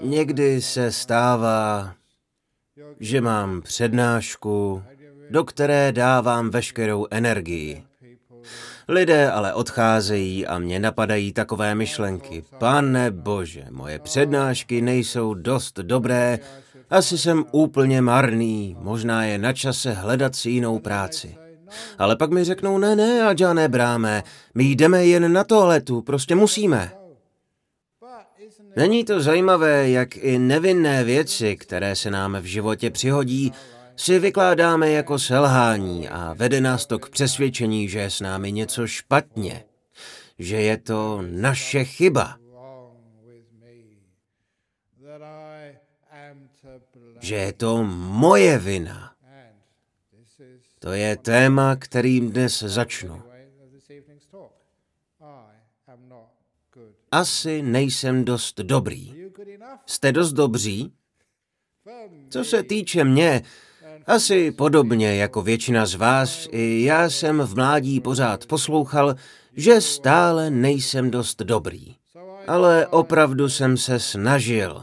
Někdy se stává, že mám přednášku, do které dávám veškerou energii. Lidé ale odcházejí a mě napadají takové myšlenky. Pane bože, moje přednášky nejsou dost dobré, asi jsem úplně marný, možná je na čase hledat si jinou práci. Ale pak mi řeknou, ne, ne, Adža, nebráme, my jdeme jen na toaletu, prostě musíme. Není to zajímavé, jak i nevinné věci, které se nám v životě přihodí, si vykládáme jako selhání a vede nás to k přesvědčení, že je s námi něco špatně, že je to naše chyba, že je to moje vina. To je téma, kterým dnes začnu. Asi nejsem dost dobrý. Jste dost dobří? Co se týče mě, asi podobně jako většina z vás, i já jsem v mládí pořád poslouchal, že stále nejsem dost dobrý. Ale opravdu jsem se snažil.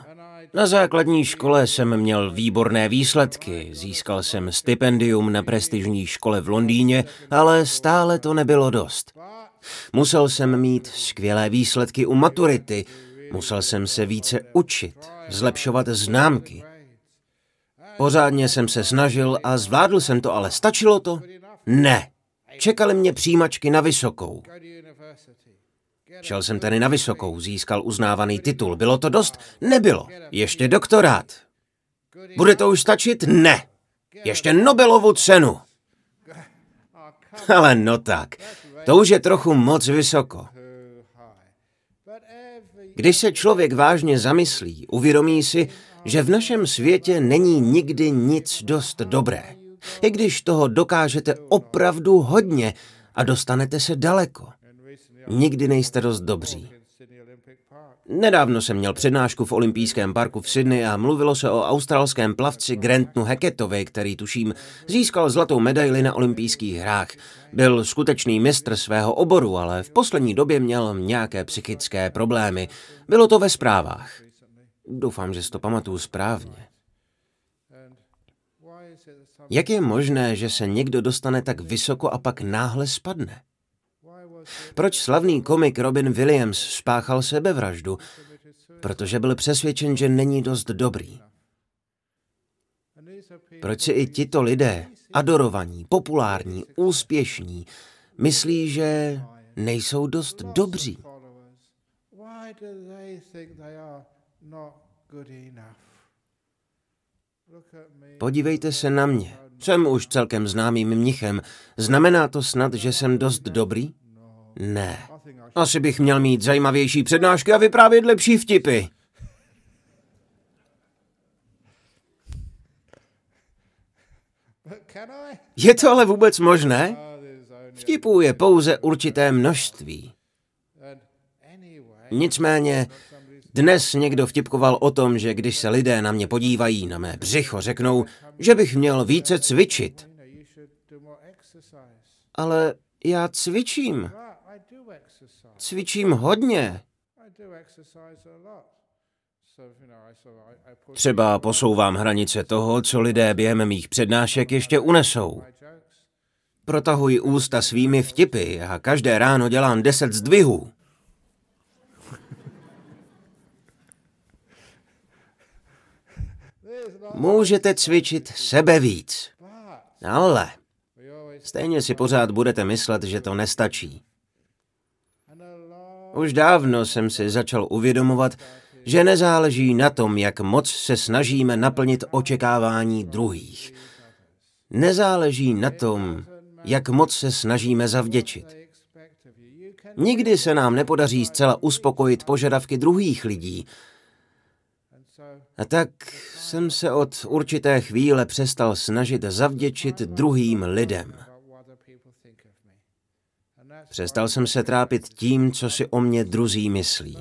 Na základní škole jsem měl výborné výsledky, získal jsem stipendium na prestižní škole v Londýně, ale stále to nebylo dost. Musel jsem mít skvělé výsledky u maturity, musel jsem se více učit, zlepšovat známky. Pořádně jsem se snažil a zvládl jsem to, ale stačilo to? Ne. Čekali mě přijímačky na vysokou. Šel jsem tedy na vysokou, získal uznávaný titul. Bylo to dost? Nebylo. Ještě doktorát. Bude to už stačit? Ne. Ještě Nobelovu cenu. Ale no tak, to už je trochu moc vysoko. Když se člověk vážně zamyslí, uvědomí si, že v našem světě není nikdy nic dost dobré. I když toho dokážete opravdu hodně a dostanete se daleko. Nikdy nejste dost dobří. Nedávno jsem měl přednášku v olympijském parku v Sydney a mluvilo se o australském plavci Grantnu Hackettovi, který tuším získal zlatou medaili na olympijských hrách. Byl skutečný mistr svého oboru, ale v poslední době měl nějaké psychické problémy. Bylo to ve zprávách. Doufám, že si to pamatuju správně. Jak je možné, že se někdo dostane tak vysoko a pak náhle spadne? Proč slavný komik Robin Williams spáchal sebevraždu? Protože byl přesvědčen, že není dost dobrý. Proč si i tito lidé, adorovaní, populární, úspěšní, myslí, že nejsou dost dobří? Podívejte se na mě. Jsem už celkem známým mnichem. Znamená to snad, že jsem dost dobrý? Ne. Asi bych měl mít zajímavější přednášky a vyprávět lepší vtipy. Je to ale vůbec možné? Vtipů je pouze určité množství. Nicméně, dnes někdo vtipkoval o tom, že když se lidé na mě podívají na mé břicho, řeknou, že bych měl více cvičit. Ale já cvičím. Cvičím hodně. Třeba posouvám hranice toho, co lidé během mých přednášek ještě unesou. Protahuji ústa svými vtipy a každé ráno dělám deset zdvihů. Můžete cvičit sebe víc. Ale stejně si pořád budete myslet, že to nestačí. Už dávno jsem si začal uvědomovat, že nezáleží na tom, jak moc se snažíme naplnit očekávání druhých. Nezáleží na tom, jak moc se snažíme zavděčit. Nikdy se nám nepodaří zcela uspokojit požadavky druhých lidí. A tak jsem se od určité chvíle přestal snažit zavděčit druhým lidem. Přestal jsem se trápit tím, co si o mě druzí myslí.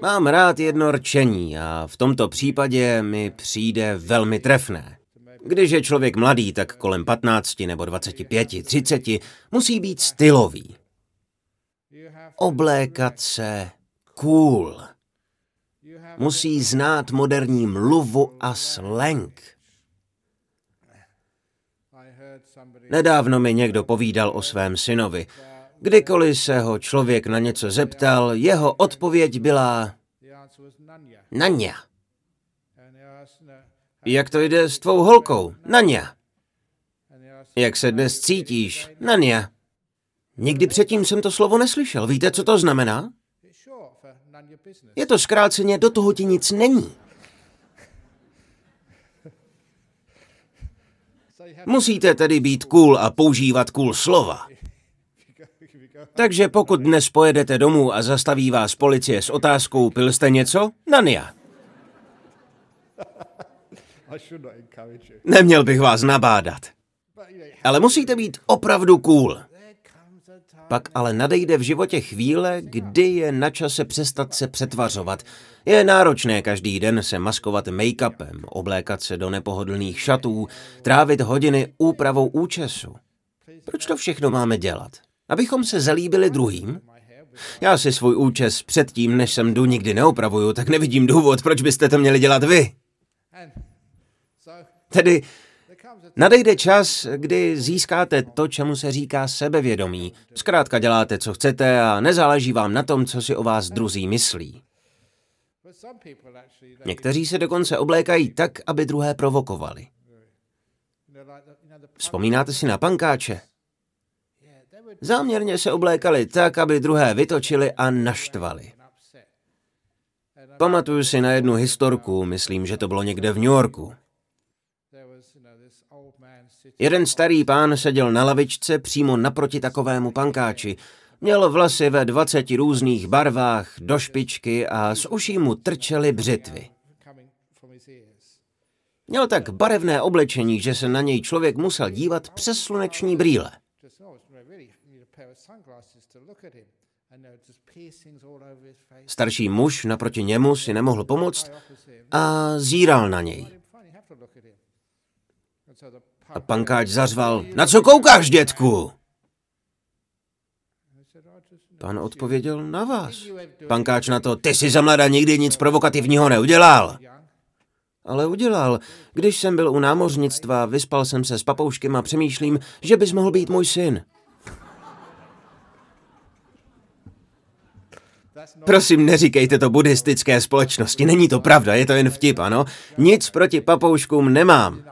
Mám rád jedno rčení a v tomto případě mi přijde velmi trefné. Když je člověk mladý, tak kolem 15 nebo 25, 30 musí být stylový. Oblékat se cool. Musí znát moderní mluvu a slang. Nedávno mi někdo povídal o svém synovi. Kdykoliv se ho člověk na něco zeptal, jeho odpověď byla Nania. Jak to jde s tvou holkou? Nania. Jak se dnes cítíš? Nania. Nikdy předtím jsem to slovo neslyšel. Víte, co to znamená? Je to zkráceně, do toho ti nic není. Musíte tedy být cool a používat cool slova. Takže pokud dnes pojedete domů a zastaví vás policie s otázkou, pil jste něco? Nania. Neměl bych vás nabádat. Ale musíte být opravdu cool. Pak ale nadejde v životě chvíle, kdy je na čase přestat se přetvařovat. Je náročné každý den se maskovat make-upem, oblékat se do nepohodlných šatů, trávit hodiny úpravou účesu. Proč to všechno máme dělat? Abychom se zalíbili druhým? Já si svůj účes předtím, než sem jdu, nikdy neopravuju, tak nevidím důvod, proč byste to měli dělat vy. Tedy nadejde čas, kdy získáte to, čemu se říká sebevědomí. Zkrátka děláte, co chcete a nezáleží vám na tom, co si o vás druzí myslí. Někteří se dokonce oblékají tak, aby druhé provokovali. Vzpomínáte si na pankáče? Záměrně se oblékali tak, aby druhé vytočili a naštvali. Pamatuju si na jednu historku, myslím, že to bylo někde v New Yorku. Jeden starý pán seděl na lavičce přímo naproti takovému pankáči. Měl vlasy ve dvaceti různých barvách, do špičky a z uší mu trčely břitvy. Měl tak barevné oblečení, že se na něj člověk musel dívat přes sluneční brýle. Starší muž naproti němu si nemohl pomoct a zíral na něj. A pankáč zařval, na co koukáš, dětku? Pan odpověděl, na vás. Pankáč na to, ty si za mlada nikdy nic provokativního neudělal. Ale udělal. Když jsem byl u námořnictva, vyspal jsem se s papouškem a přemýšlím, že bys mohl být můj syn. Prosím, neříkejte to buddhistické společnosti, není to pravda, je to jen vtip, ano? Nic proti papouškům nemám.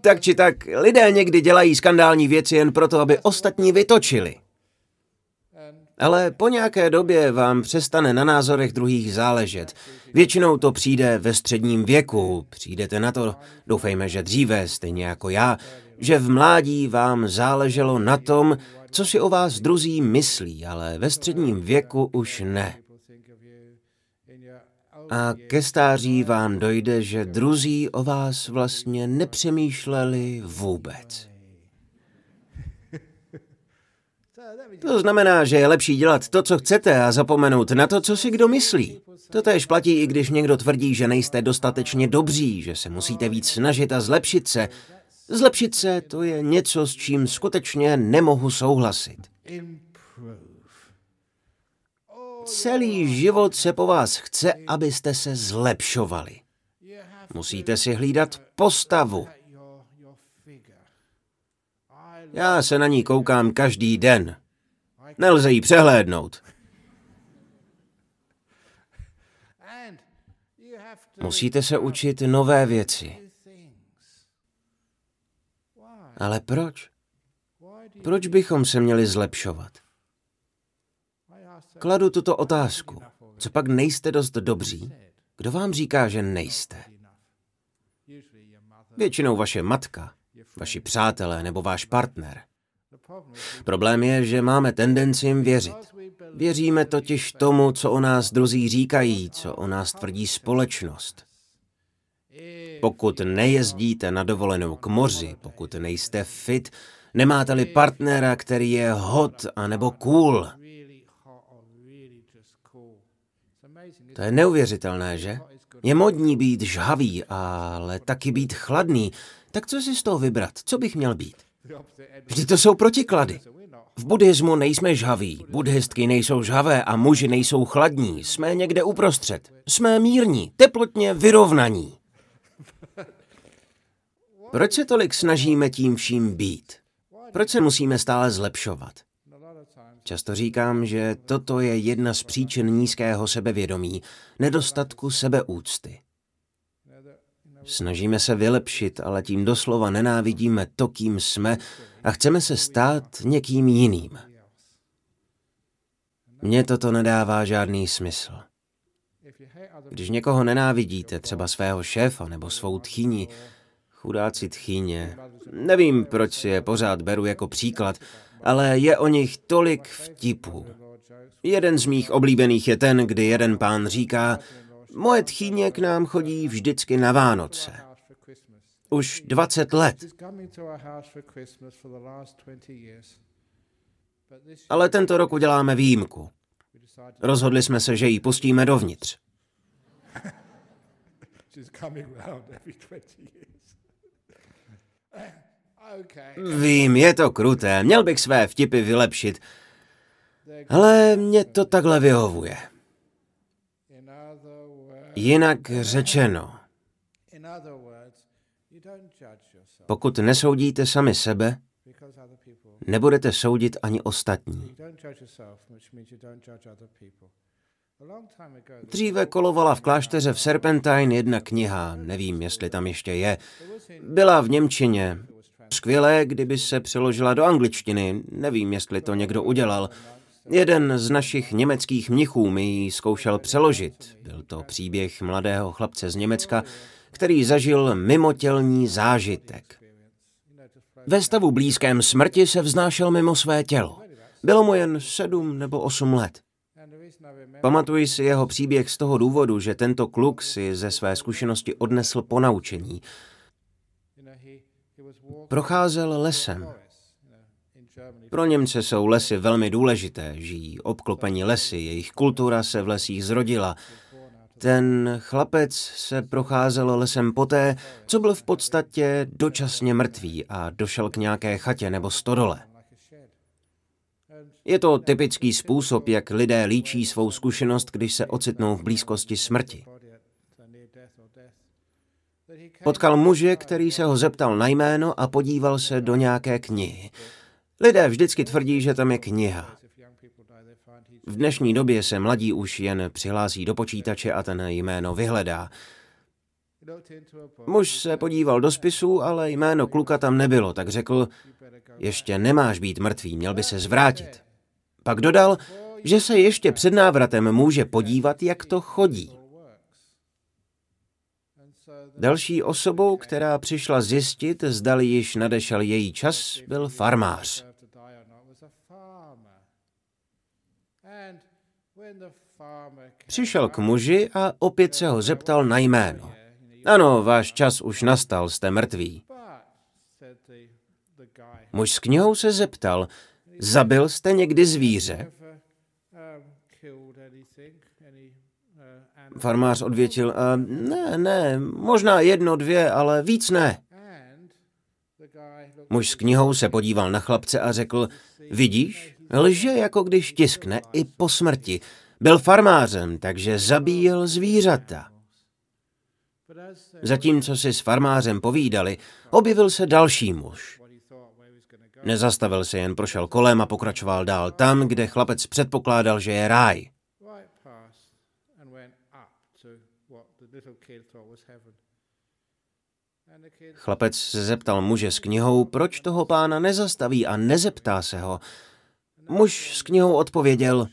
Tak či tak, lidé někdy dělají skandální věci jen proto, aby ostatní vytočili. Ale po nějaké době vám přestane na názorech druhých záležet. Většinou to přijde ve středním věku. Přijdete na to, doufejme, že dříve, stejně jako já, že v mládí vám záleželo na tom, co si o vás druzí myslí, ale ve středním věku už ne. A ke stáří vám dojde, že druzí o vás vlastně nepřemýšleli vůbec. To znamená, že je lepší dělat to, co chcete a zapomenout na to, co si kdo myslí. To též platí, i když někdo tvrdí, že nejste dostatečně dobří, že se musíte víc snažit a zlepšit se. Zlepšit se to je něco, s čím skutečně nemohu souhlasit. Celý život se po vás chce, abyste se zlepšovali. Musíte si hlídat postavu. Já se na ní koukám každý den. Nelze ji přehlédnout. Musíte se učit nové věci. Ale proč? Proč bychom se měli zlepšovat? Kladu tuto otázku. Co pak nejste dost dobří? Kdo vám říká, že nejste? Většinou vaše matka, vaši přátelé nebo váš partner. Problém je, že máme tendenci jim věřit. Věříme totiž tomu, co o nás druzí říkají, co o nás tvrdí společnost. Pokud nejezdíte na dovolenou k moři, pokud nejste fit, nemáte-li partnera, který je hot a nebo cool. To je neuvěřitelné, že? Je modní být žhavý, ale taky být chladný. Tak co si z toho vybrat? Co bych měl být? Vždyť to jsou protiklady. V buddhismu nejsme žhaví, buddhistky nejsou žhavé a muži nejsou chladní. Jsme někde uprostřed. Jsme mírní, teplotně vyrovnaní. Proč se tolik snažíme tím vším být? Proč se musíme stále zlepšovat? Často říkám, že toto je jedna z příčin nízkého sebevědomí, nedostatku sebeúcty. Snažíme se vylepšit, ale tím doslova nenávidíme to, kým jsme a chceme se stát někým jiným. Mně toto nedává žádný smysl. Když někoho nenávidíte, třeba svého šéfa nebo svou tchyni, chudáci tchyně, nevím, proč si je pořád beru jako příklad, ale je o nich tolik vtipů. Jeden z mých oblíbených je ten, kdy jeden pán říká, moje tchýně k nám chodí vždycky na Vánoce. Už 20 let. Ale tento rok uděláme výjimku. Rozhodli jsme se, že ji pustíme dovnitř. Vím, je to kruté, měl bych své vtipy vylepšit, ale mě to takhle vyhovuje. Jinak řečeno, pokud nesoudíte sami sebe, nebudete soudit ani ostatní. Dříve kolovala v klášteře v Serpentine jedna kniha, nevím, jestli tam ještě je. Byla v Němčině. Skvělé, kdyby se přeložila do angličtiny, nevím, jestli to někdo udělal. Jeden z našich německých mnichů mi ji zkoušel přeložit. Byl to příběh mladého chlapce z Německa, který zažil mimotělní zážitek. Ve stavu blízkém smrti se vznášel mimo své tělo. Bylo mu jen sedm nebo osm let. Pamatuji si jeho příběh z toho důvodu, že tento kluk si ze své zkušenosti odnesl ponaučení. Procházel lesem. Pro Němce jsou lesy velmi důležité, žijí obklopení lesy, jejich kultura se v lesích zrodila. Ten chlapec se procházel lesem poté, co byl v podstatě dočasně mrtvý a došel k nějaké chatě nebo stodole. Je to typický způsob, jak lidé líčí svou zkušenost, když se ocitnou v blízkosti smrti. Potkal muže, který se ho zeptal na jméno a podíval se do nějaké knihy. Lidé vždycky tvrdí, že tam je kniha. V dnešní době se mladí už jen přihlásí do počítače a ten jméno vyhledá. Muž se podíval do spisu, ale jméno kluka tam nebylo, tak řekl, ještě nemáš být mrtvý, měl by se zvrátit. Pak dodal, že se ještě před návratem může podívat, jak to chodí. Další osobou, která přišla zjistit, zdali již nadešel její čas, byl farmář. Přišel k muži a opět se ho zeptal na jméno. Ano, váš čas už nastal, jste mrtví. Muž s knihou se zeptal, zabil jste někdy zvíře? Farmář odvětil, ne, ne, možná jedno, dvě, ale víc ne. Muž s knihou se podíval na chlapce a řekl, vidíš, lže jako když tiskne i po smrti. Byl farmářem, takže zabíjel zvířata. Zatímco si s farmářem povídali, objevil se další muž. Nezastavil se, jen prošel kolem a pokračoval dál tam, kde chlapec předpokládal, že je ráj. Chlapec se zeptal muže s knihou, proč toho pána nezastaví a nezeptá se ho. Muž s knihou odpověděl,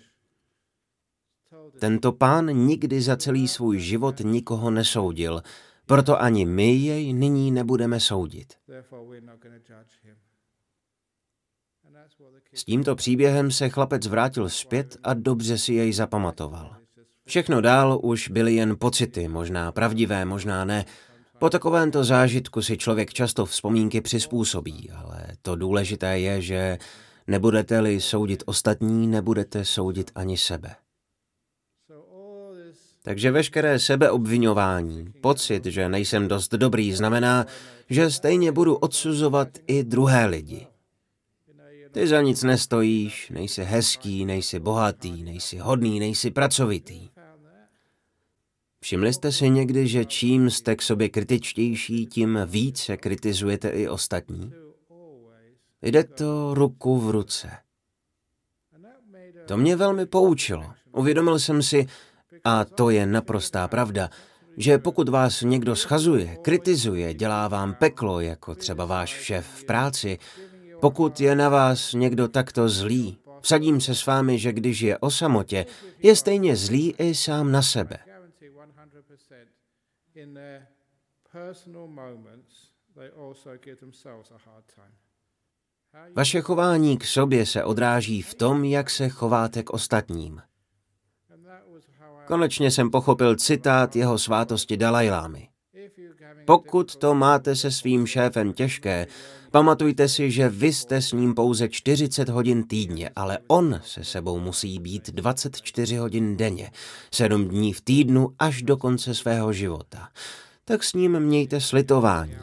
tento pán nikdy za celý svůj život nikoho nesoudil, proto ani my jej nyní nebudeme soudit. S tímto příběhem se chlapec vrátil zpět a dobře si jej zapamatoval. Všechno dál už byly jen pocity, možná pravdivé, možná ne. Po takovémto zážitku si člověk často vzpomínky přizpůsobí, ale to důležité je, že nebudete-li soudit ostatní, nebudete soudit ani sebe. Takže veškeré sebeobvinování, pocit, že nejsem dost dobrý, znamená, že stejně budu odsuzovat i druhé lidi. Ty za nic nestojíš, nejsi hezký, nejsi bohatý, nejsi hodný, nejsi pracovitý. Všimli jste si někdy, že čím jste k sobě kritičtější, tím více kritizujete i ostatní? Jde to ruku v ruce. To mě velmi poučilo. Uvědomil jsem si, a to je naprostá pravda, že pokud vás někdo schazuje, kritizuje, dělá vám peklo, jako třeba váš šéf v práci, pokud je na vás někdo takto zlý, vsadím se s vámi, že když je o samotě, je stejně zlý i sám na sebe. Vaše chování k sobě se odráží v tom, jak se chováte k ostatním. Konečně jsem pochopil citát jeho svátosti Dalajlámy. Pokud to máte se svým šéfem těžké, pamatujte si, že vy jste s ním pouze 40 hodin týdně, ale on se sebou musí být 24 hodin denně, 7 dní v týdnu až do konce svého života. Tak s ním mějte slitování.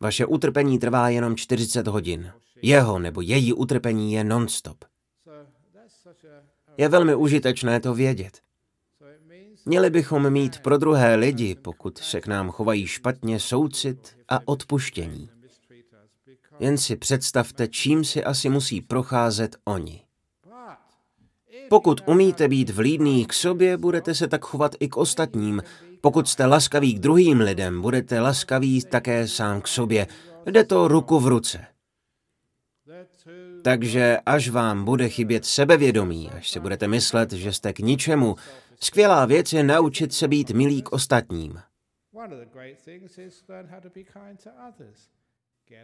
Vaše utrpení trvá jenom 40 hodin. Jeho nebo její utrpení je non-stop. Je velmi užitečné to vědět. Měli bychom mít pro druhé lidi, pokud se k nám chovají špatně, soucit a odpuštění. Jen si představte, čím si asi musí procházet oni. Pokud umíte být vlídný k sobě, budete se tak chovat i k ostatním. Pokud jste laskaví k druhým lidem, budete laskaví také sám k sobě. Jde to ruku v ruce. Takže až vám bude chybět sebevědomí, až si budete myslet, že jste k ničemu, skvělá věc je naučit se být milý k ostatním.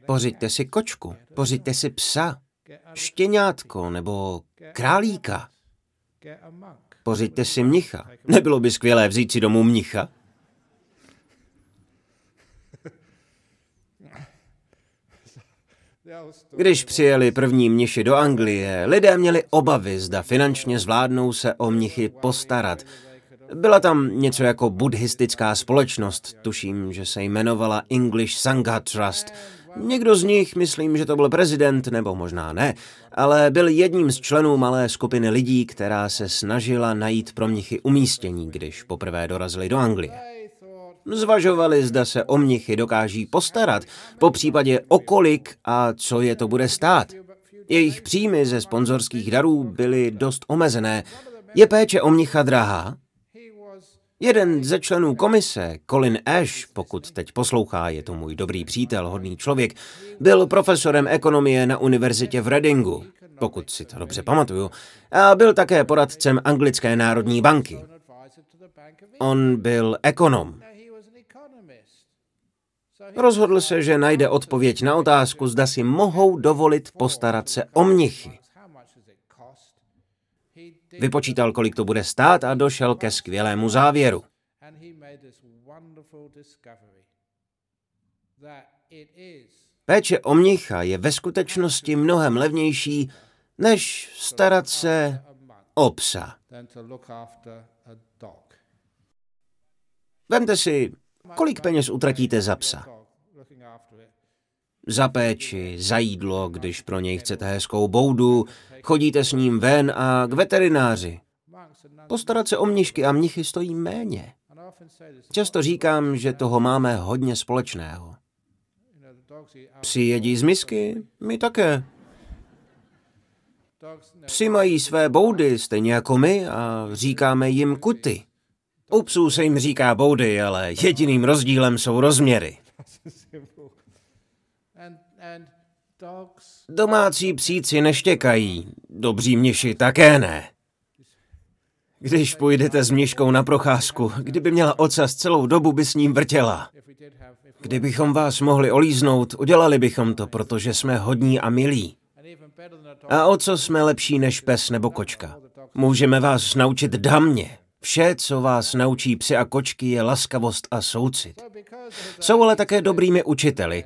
Pořiďte si kočku, pořiďte si psa, štěňátko nebo králíka. Pořiďte si mnicha. Nebylo by skvělé vzít si domů mnicha? Když přijeli první mniši do Anglie, lidé měli obavy, zda finančně zvládnou se o mnichy postarat. Byla tam něco jako buddhistická společnost, tuším, že se jmenovala English Sangha Trust. Někdo z nich, myslím, že to byl prezident, nebo možná ne, ale byl jedním z členů malé skupiny lidí, která se snažila najít pro mnichy umístění, když poprvé dorazili do Anglie. Zvažovali, zda se o mnichy dokáží postarat, po případě o kolik a co je to bude stát. Jejich příjmy ze sponzorských darů byly dost omezené. Je péče o mnicha drahá? Jeden ze členů komise, Colin Ash, pokud teď poslouchá, je to můj dobrý přítel, hodný člověk, byl profesorem ekonomie na univerzitě v Readingu, pokud si to dobře pamatuju, a byl také poradcem Anglické národní banky. On byl ekonom. Rozhodl se, že najde odpověď na otázku, zda si mohou dovolit postarat se o mnichy. Vypočítal, kolik to bude stát a došel ke skvělému závěru. Péče o mnicha je ve skutečnosti mnohem levnější, než starat se o psa. Vemte si, kolik peněz utratíte za psa. Za péči, za jídlo, když pro něj chcete hezkou boudu, chodíte s ním ven a k veterináři. Postarat se o mnišky a mnichy stojí méně. Často říkám, že toho máme hodně společného. Psi jedí z misky, my také. Psi mají své boudy, stejně jako my, a říkáme jim kuty. U psů se jim říká boudy, ale jediným rozdílem jsou rozměry. Domácí psíci neštěkají, dobří mniši také ne. Když půjdete s mniškou na procházku, kdyby měla ocas celou dobu, by s ním vrtěla. Kdybychom vás mohli olíznout, udělali bychom to, protože jsme hodní a milí. A o co jsme lepší než pes nebo kočka? Můžeme vás naučit damě. Vše, co vás naučí psy a kočky, je laskavost a soucit. Jsou ale také dobrými učiteli.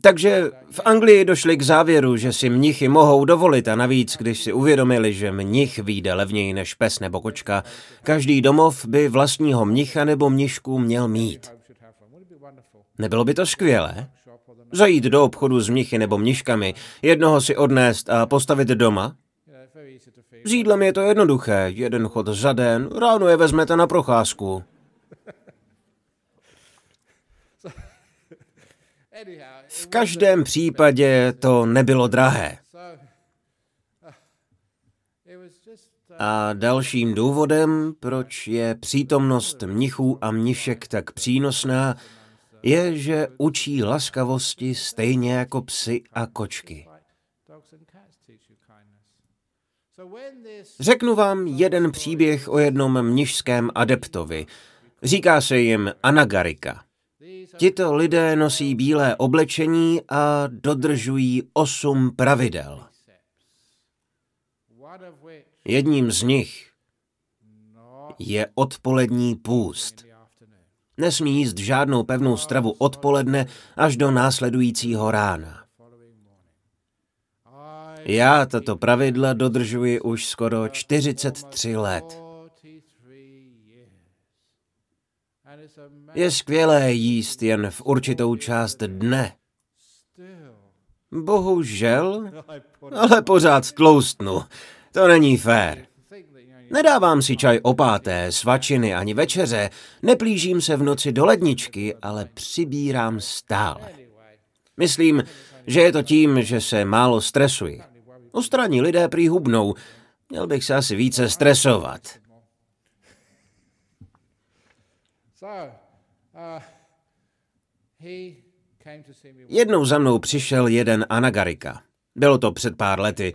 Takže v Anglii došli k závěru, že si mnichy mohou dovolit a navíc, když si uvědomili, že mnich vyjde levněji než pes nebo kočka, každý domov by vlastního mnicha nebo mnišku měl mít. Nebylo by to skvělé? Zajít do obchodu s mnichy nebo mniškami, jednoho si odnést a postavit doma? S jídlem je to jednoduché, jeden chod za den, ráno je vezmete na procházku. V každém případě to nebylo drahé. A dalším důvodem, proč je přítomnost mnichů a mnišek tak přínosná, je, že učí laskavosti stejně jako psy a kočky. Řeknu vám jeden příběh o jednom mnižském adeptovi. Říká se jim Anagarika. Tito lidé nosí bílé oblečení a dodržují osm pravidel. Jedním z nich je odpolední půst. Nesmí jíst žádnou pevnou stravu odpoledne až do následujícího rána. Já tato pravidla dodržuji už skoro 43 let. Je skvělé jíst jen v určitou část dne. Bohužel, ale pořád tloustnu. To není fér. Nedávám si čaj opáté, svačiny ani večeře, neplížím se v noci do ledničky, ale přibírám stále. Myslím, že je to tím, že se málo stresuji. Ostraní lidé prý hubnou. Měl bych se asi více stresovat. Jednou za mnou přišel jeden Anagarika. Bylo to před pár lety.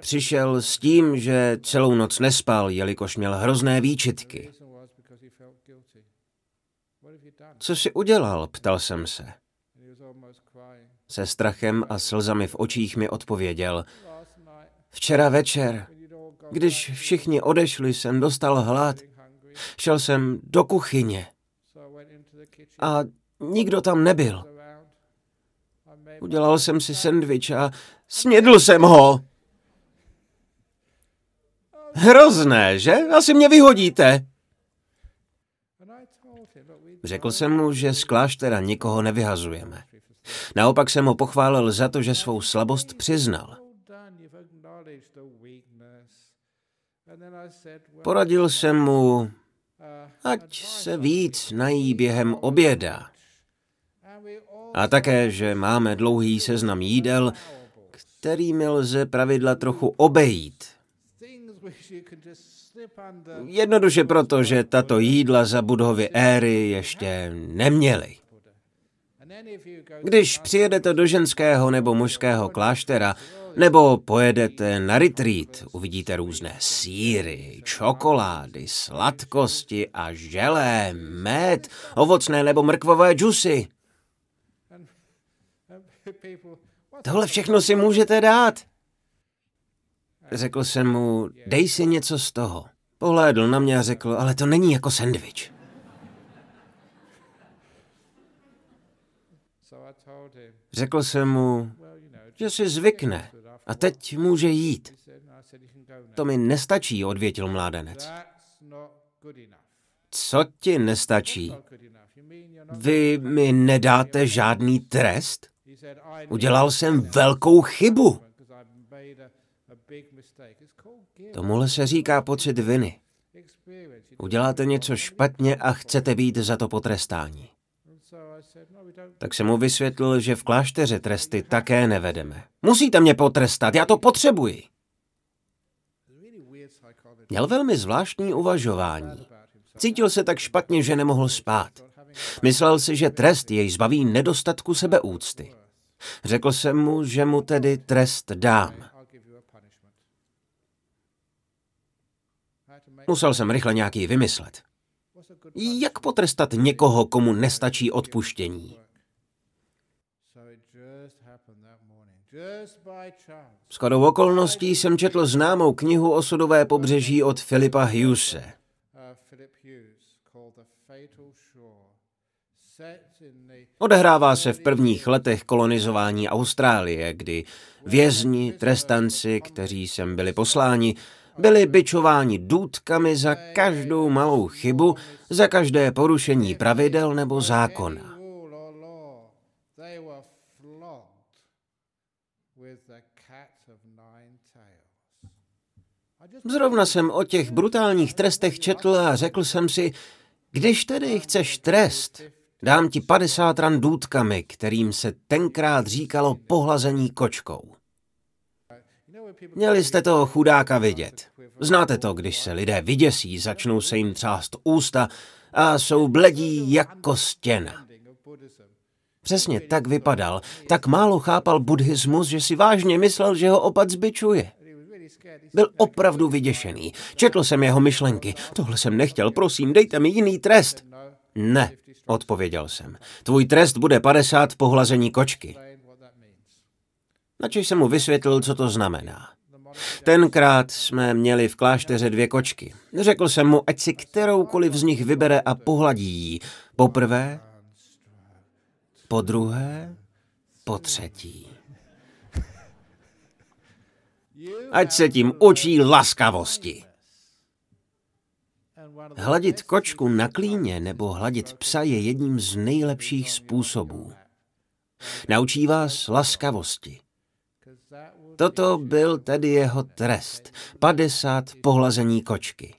Přišel s tím, že celou noc nespal, jelikož měl hrozné výčitky. Co si udělal, ptal jsem se. Se strachem a slzami v očích mi odpověděl. Včera večer, když všichni odešli, jsem dostal hlad. Šel jsem do kuchyně a nikdo tam nebyl. Udělal jsem si sendvič a snědl jsem ho. Hrozné, že? Asi mě vyhodíte. Řekl jsem mu, že z kláštera nikoho nevyhazujeme. Naopak jsem ho pochválil za to, že svou slabost přiznal. Poradil jsem mu, ať se víc nají během oběda. A také, že máme dlouhý seznam jídel, kterými lze pravidla trochu obejít. Jednoduše proto, že tato jídla za budovy éry ještě neměly. Když přijedete do ženského nebo mužského kláštera, nebo pojedete na retreat, uvidíte různé síry, čokolády, sladkosti a želé, med, ovocné nebo mrkvové džusy. Tohle všechno si můžete dát. Řekl jsem mu, dej si něco z toho. Pohlédl na mě a řekl, ale to není jako sendvič. Řekl jsem mu, že si zvykne a teď může jít. To mi nestačí, odvětil mládenec. Co ti nestačí? Vy mi nedáte žádný trest? Udělal jsem velkou chybu. Tomuhle se říká pocit viny. Uděláte něco špatně a chcete být za to potrestání. Tak jsem mu vysvětlil, že v klášteře tresty také nevedeme. Musíte mě potrestat, já to potřebuji. Měl velmi zvláštní uvažování. Cítil se tak špatně, že nemohl spát. Myslel si, že trest jej zbaví nedostatku sebeúcty. Řekl jsem mu, že mu tedy trest dám. Musel jsem rychle nějaký vymyslet. Jak potrestat někoho, komu nestačí odpuštění? Shodou okolností jsem četl známou knihu o sudové pobřeží od Filipa Hughese. Odehrává se v prvních letech kolonizování Austrálie, kdy vězni, trestanci, kteří sem byli posláni, byli byčováni důtkami za každou malou chybu, za každé porušení pravidel nebo zákona. Zrovna jsem o těch brutálních trestech četl a řekl jsem si, když tedy chceš trest, dám ti 50 ran důtkami, kterým se tenkrát říkalo pohlazení kočkou. Měli jste toho chudáka vidět. Znáte to, když se lidé vyděsí, začnou se jim třást ústa a jsou bledí jako stěna. Přesně tak vypadal, tak málo chápal buddhismus, že si vážně myslel, že ho opat zbičuje. Byl opravdu vyděšený. Četl jsem jeho myšlenky. Tohle jsem nechtěl, prosím, dejte mi jiný trest. Ne, odpověděl jsem. Tvůj trest bude 50 pohlazení kočky. Načež jsem mu vysvětlil, co to znamená. Tenkrát jsme měli v klášteře dvě kočky. Řekl jsem mu, ať si kteroukoliv z nich vybere a pohladí ji. Poprvé, po druhé, po třetí. Ať se tím učí laskavosti. Hladit kočku na klíně nebo hladit psa je jedním z nejlepších způsobů. Naučí vás laskavosti. Toto byl tedy jeho trest. 50 pohlazení kočky.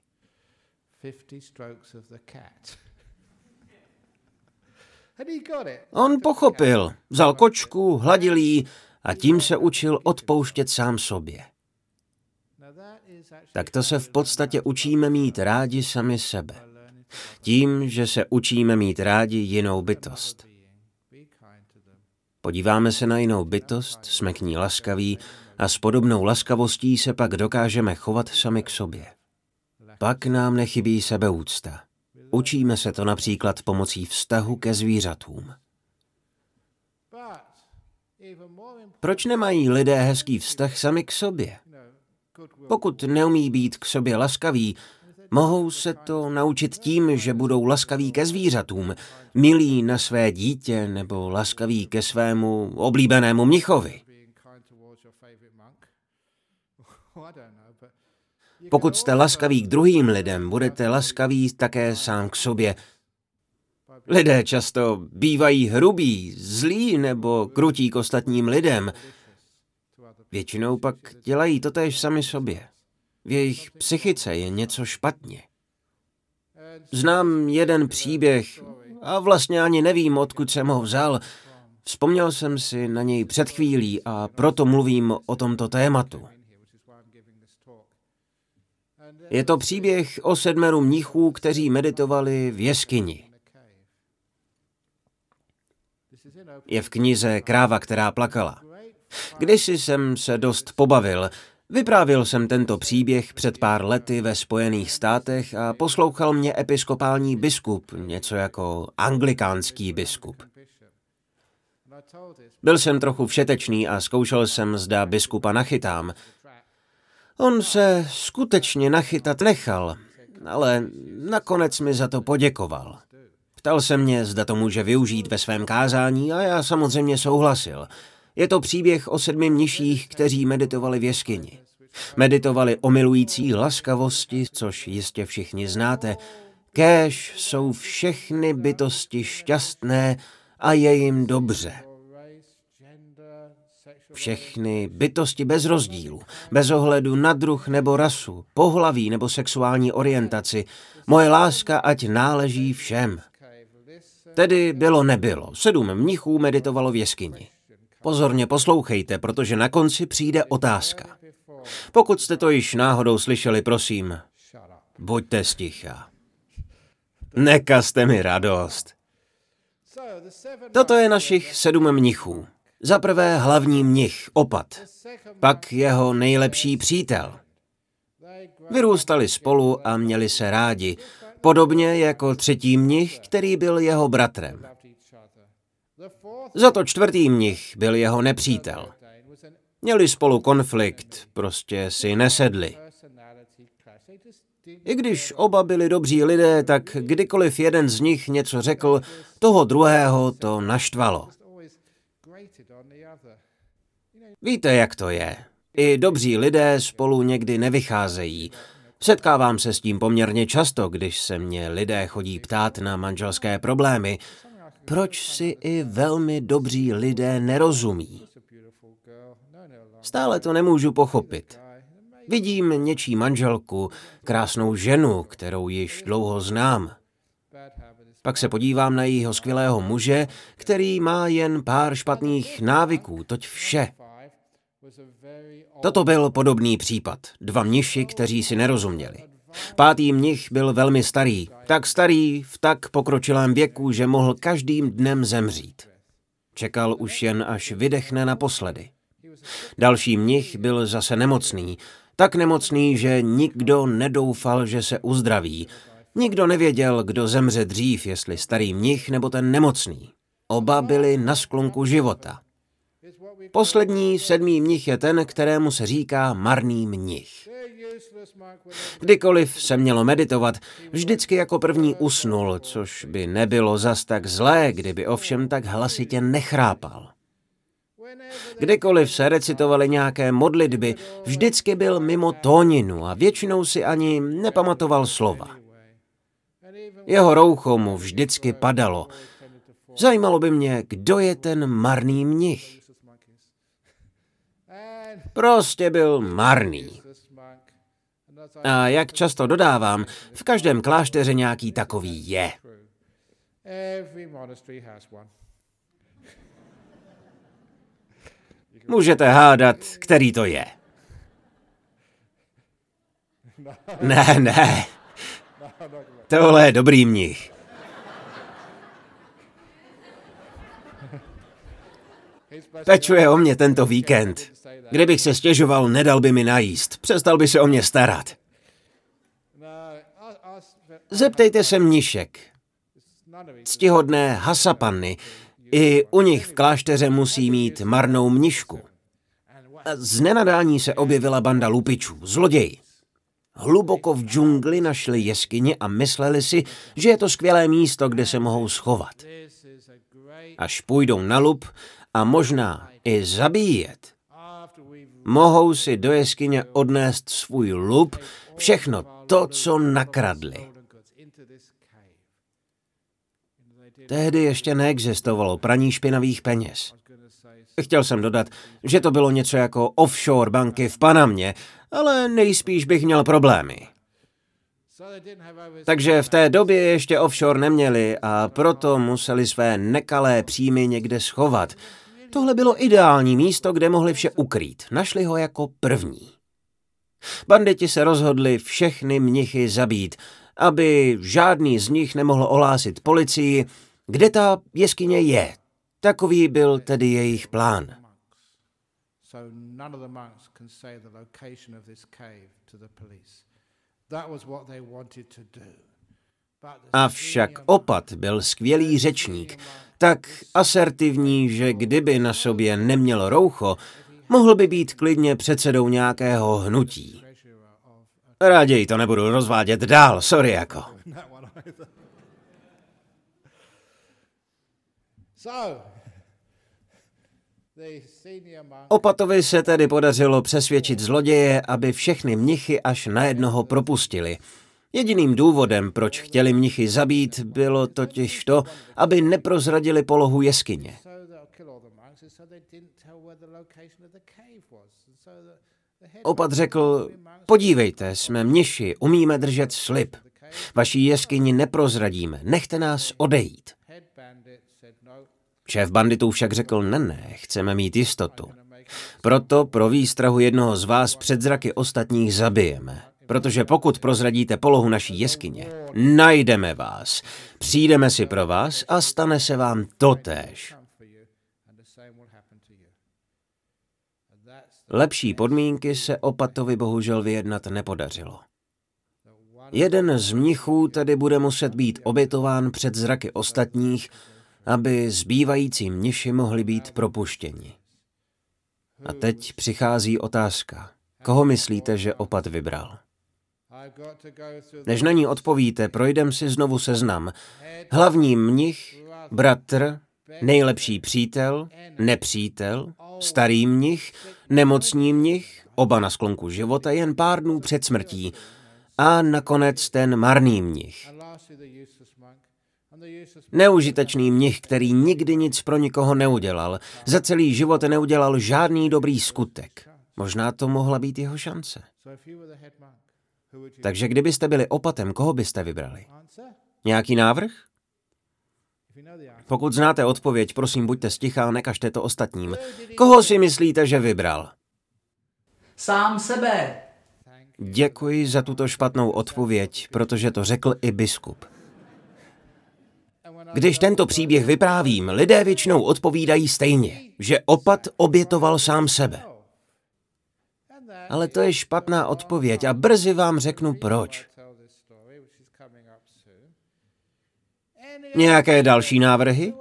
On pochopil, vzal kočku, hladil jí a tím se učil odpouštět sám sobě. Tak to se v podstatě učíme mít rádi sami sebe. Tím, že se učíme mít rádi jinou bytost. Podíváme se na jinou bytost, jsme k ní laskaví a s podobnou laskavostí se pak dokážeme chovat sami k sobě. Pak nám nechybí sebeúcta. Učíme se to například pomocí vztahu ke zvířatům. Proč nemají lidé hezký vztah sami k sobě? Pokud neumí být k sobě laskaví, mohou se to naučit tím, že budou laskaví ke zvířatům, milí na své dítě nebo laskaví ke svému oblíbenému mnichovi. Pokud jste laskaví k druhým lidem, budete laskaví také sám k sobě. Lidé často bývají hrubí, zlí nebo krutí k ostatním lidem. Většinou pak dělají to též sami sobě. V jejich psychice je něco špatně. Znám jeden příběh a vlastně ani nevím, odkud jsem ho vzal. Vzpomněl jsem si na něj před chvílí a proto mluvím o tomto tématu. Je to příběh o sedmeru mnichů, kteří meditovali v jeskyni. Je v knize Kráva, která plakala. Kdysi jsem se dost pobavil. Vyprávěl jsem tento příběh před pár lety ve Spojených státech a poslouchal mě episkopální biskup, něco jako anglikánský biskup. Byl jsem trochu všetečný a zkoušel jsem, zda biskupa nachytám. On se skutečně nachytat nechal, ale nakonec mi za to poděkoval. Ptal se mě, zda to může využít ve svém kázání a já samozřejmě souhlasil. Je to příběh o sedmi mniších, kteří meditovali v jeskyni. Meditovali o milující laskavosti, což jistě všichni znáte. Kéž jsou všechny bytosti šťastné a je jim dobře. Všechny bytosti bez rozdílu, bez ohledu na druh nebo rasu, pohlaví nebo sexuální orientaci, moje láska ať náleží všem. Tedy bylo nebylo. Sedm mnichů meditovalo v jeskyni. Pozorně poslouchejte, protože na konci přijde otázka. Pokud jste to již náhodou slyšeli, prosím, buďte sticha. Nekazte mi radost. Toto je našich sedm mnichů. Za prvé hlavní mnich, opat, pak jeho nejlepší přítel. Vyrůstali spolu a měli se rádi, podobně jako třetí mnich, který byl jeho bratrem. Za to čtvrtý mnich byl jeho nepřítel. Měli spolu konflikt, prostě si nesedli. I když oba byli dobří lidé, tak kdykoliv jeden z nich něco řekl, toho druhého to naštvalo. Víte, jak to je. I dobří lidé spolu někdy nevycházejí. Setkávám se s tím poměrně často, když se mě lidé chodí ptát na manželské problémy. Proč si i velmi dobří lidé nerozumí? Stále to nemůžu pochopit. Vidím něčí manželku, krásnou ženu, kterou již dlouho znám. Pak se podívám na jejího skvělého muže, který má jen pár špatných návyků, toť vše. Toto byl podobný případ. Dva mniši, kteří si nerozuměli. Pátý mnich byl velmi starý, tak starý v tak pokročilém věku, že mohl každým dnem zemřít. Čekal už jen, až vydechne naposledy. Další mnich byl zase nemocný, tak nemocný, že nikdo nedoufal, že se uzdraví. Nikdo nevěděl, kdo zemře dřív, jestli starý mnich nebo ten nemocný. Oba byli na sklonku života. Poslední sedmý mnich je ten, kterému se říká marný mnich. Kdykoliv se mělo meditovat, vždycky jako první usnul, což by nebylo zas tak zlé, kdyby ovšem tak hlasitě nechrápal. Kdykoliv se recitovaly nějaké modlitby, vždycky byl mimo tóninu a většinou si ani nepamatoval slova. Jeho roucho mu vždycky padalo. Zajímalo by mě, kdo je ten marný mnich. Prostě byl marný. A jak často dodávám, v každém klášteře nějaký takový je. Můžete hádat, který to je. Ne, ne. Tohle je dobrý mnich. Pečuje o mě tento víkend. Kdybych se stěžoval, nedal by mi najíst. Přestal by se o mě starat. Zeptejte se mnišek. Ctihodné hasapanny. I u nich v klášteře musí mít marnou mnišku. Z nenadání se objevila banda lupičů, zloději. Hluboko v džungli našli jeskyně a mysleli si, že je to skvělé místo, kde se mohou schovat. Až půjdou na lup a možná i zabíjet, mohou si do jeskyně odnést svůj lup, všechno to, co nakradli. Tehdy ještě neexistovalo praní špinavých peněz. Chtěl jsem dodat, že to bylo něco jako offshore banky v Panamě, ale nejspíš bych měl problémy. Takže v té době ještě offshore neměli a proto museli své nekalé příjmy někde schovat. Tohle bylo ideální místo, kde mohli vše ukrýt. Našli ho jako první. Banditi se rozhodli všechny mnichy zabít, aby žádný z nich nemohl ohlásit policii, kde ta jeskyně je. Takový byl tedy jejich plán. Avšak opat byl skvělý řečník, tak asertivní, že kdyby na sobě neměl roucho, mohl by být klidně předsedou nějakého hnutí. Raději to nebudu rozvádět dál, sorry jako. Opatovi se tedy podařilo přesvědčit zloděje, aby všechny mnichy až na jednoho propustili. Jediným důvodem, proč chtěli mnichy zabít, bylo totiž to, aby neprozradili polohu jeskyně. Opat řekl, podívejte, jsme mniši, umíme držet slib. Vaší jeskyni neprozradíme, nechte nás odejít. Šéf banditů však řekl, ne, ne, chceme mít jistotu. Proto pro výstrahu jednoho z vás před zraky ostatních zabijeme. Protože pokud prozradíte polohu naší jeskyně, najdeme vás, přijdeme si pro vás a stane se vám totéž. Lepší podmínky se opatovi bohužel vyjednat nepodařilo. Jeden z mnichů tedy bude muset být obětován před zraky ostatních, aby zbývající mniši mohli být propuštěni. A teď přichází otázka. Koho myslíte, že opat vybral? Než na ní odpovíte, projdem si znovu seznam. Hlavní mnich, bratr, nejlepší přítel, nepřítel, starý mnich, nemocný mnich, oba na sklonku života jen pár dnů před smrtí a nakonec ten marný mnich. Neužitečný mnich, který nikdy nic pro nikoho neudělal, za celý život neudělal žádný dobrý skutek. Možná to mohla být jeho šance. Takže kdybyste byli opatem, koho byste vybrali? Nějaký návrh? Pokud znáte odpověď, prosím, buďte stichá nekažte to ostatním. Koho si myslíte, že vybral? Sám sebe. Děkuji za tuto špatnou odpověď, protože to řekl i biskup. Když tento příběh vyprávím, lidé většinou odpovídají stejně, že opat obětoval sám sebe. Ale to je špatná odpověď a brzy vám řeknu proč. Nějaké další návrhy?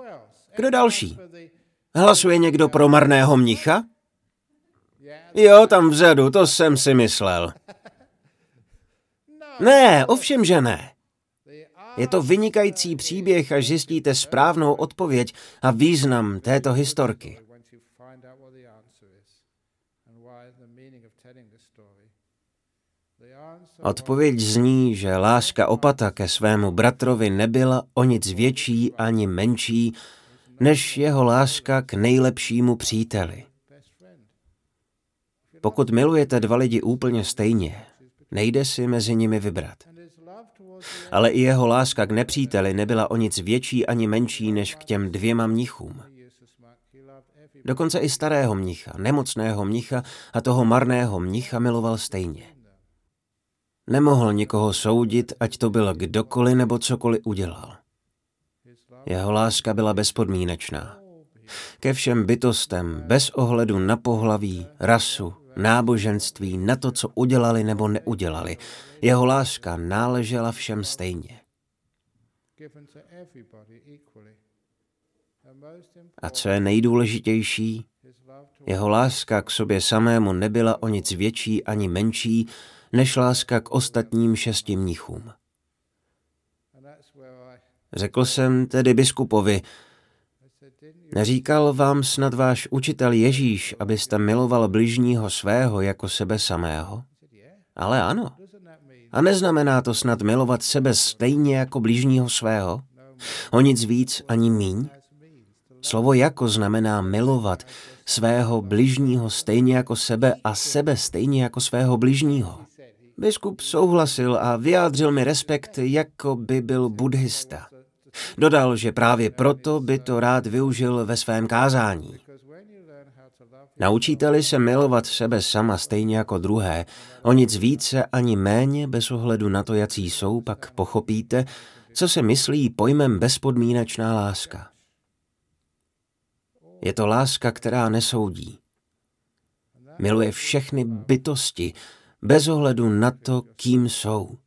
Kdo další? Hlasuje někdo pro marného mnicha? Jo, tam vzadu, to jsem si myslel. Ne, ovšem, že ne. Je to vynikající příběh, až zjistíte správnou odpověď a význam této historky. Odpověď zní, že láska opata ke svému bratrovi nebyla o nic větší ani menší, než jeho láska k nejlepšímu příteli. Pokud milujete dva lidi úplně stejně, nejde si mezi nimi vybrat. Ale i jeho láska k nepříteli nebyla o nic větší ani menší než k těm dvěma mnichům. Dokonce i starého mnicha, nemocného mnicha a toho marného mnicha miloval stejně. Nemohl nikoho soudit, ať to byl kdokoliv nebo cokoliv udělal. Jeho láska byla bezpodmínečná. Ke všem bytostem, bez ohledu na pohlaví, rasu, náboženství, na to, co udělali nebo neudělali. Jeho láska náležela všem stejně. A co je nejdůležitější, jeho láska k sobě samému nebyla o nic větší ani menší, než láska k ostatním šesti mnichům. Řekl jsem tedy biskupovi, neříkal vám snad váš učitel Ježíš, abyste miloval bližního svého jako sebe samého? Ale ano. A neznamená to snad milovat sebe stejně jako bližního svého? O nic víc ani míň? Slovo jako znamená milovat svého bližního stejně jako sebe a sebe stejně jako svého bližního. Biskup souhlasil a vyjádřil mi respekt, jako by byl buddhista. Dodal, že právě proto by to rád využil ve svém kázání. Naučíte-li se milovat sebe sama stejně jako druhé, o nic více ani méně bez ohledu na to, jací jsou, pak pochopíte, co se myslí pojmem bezpodmínečná láska. Je to láska, která nesoudí. Miluje všechny bytosti, bez ohledu na to, kým jsou.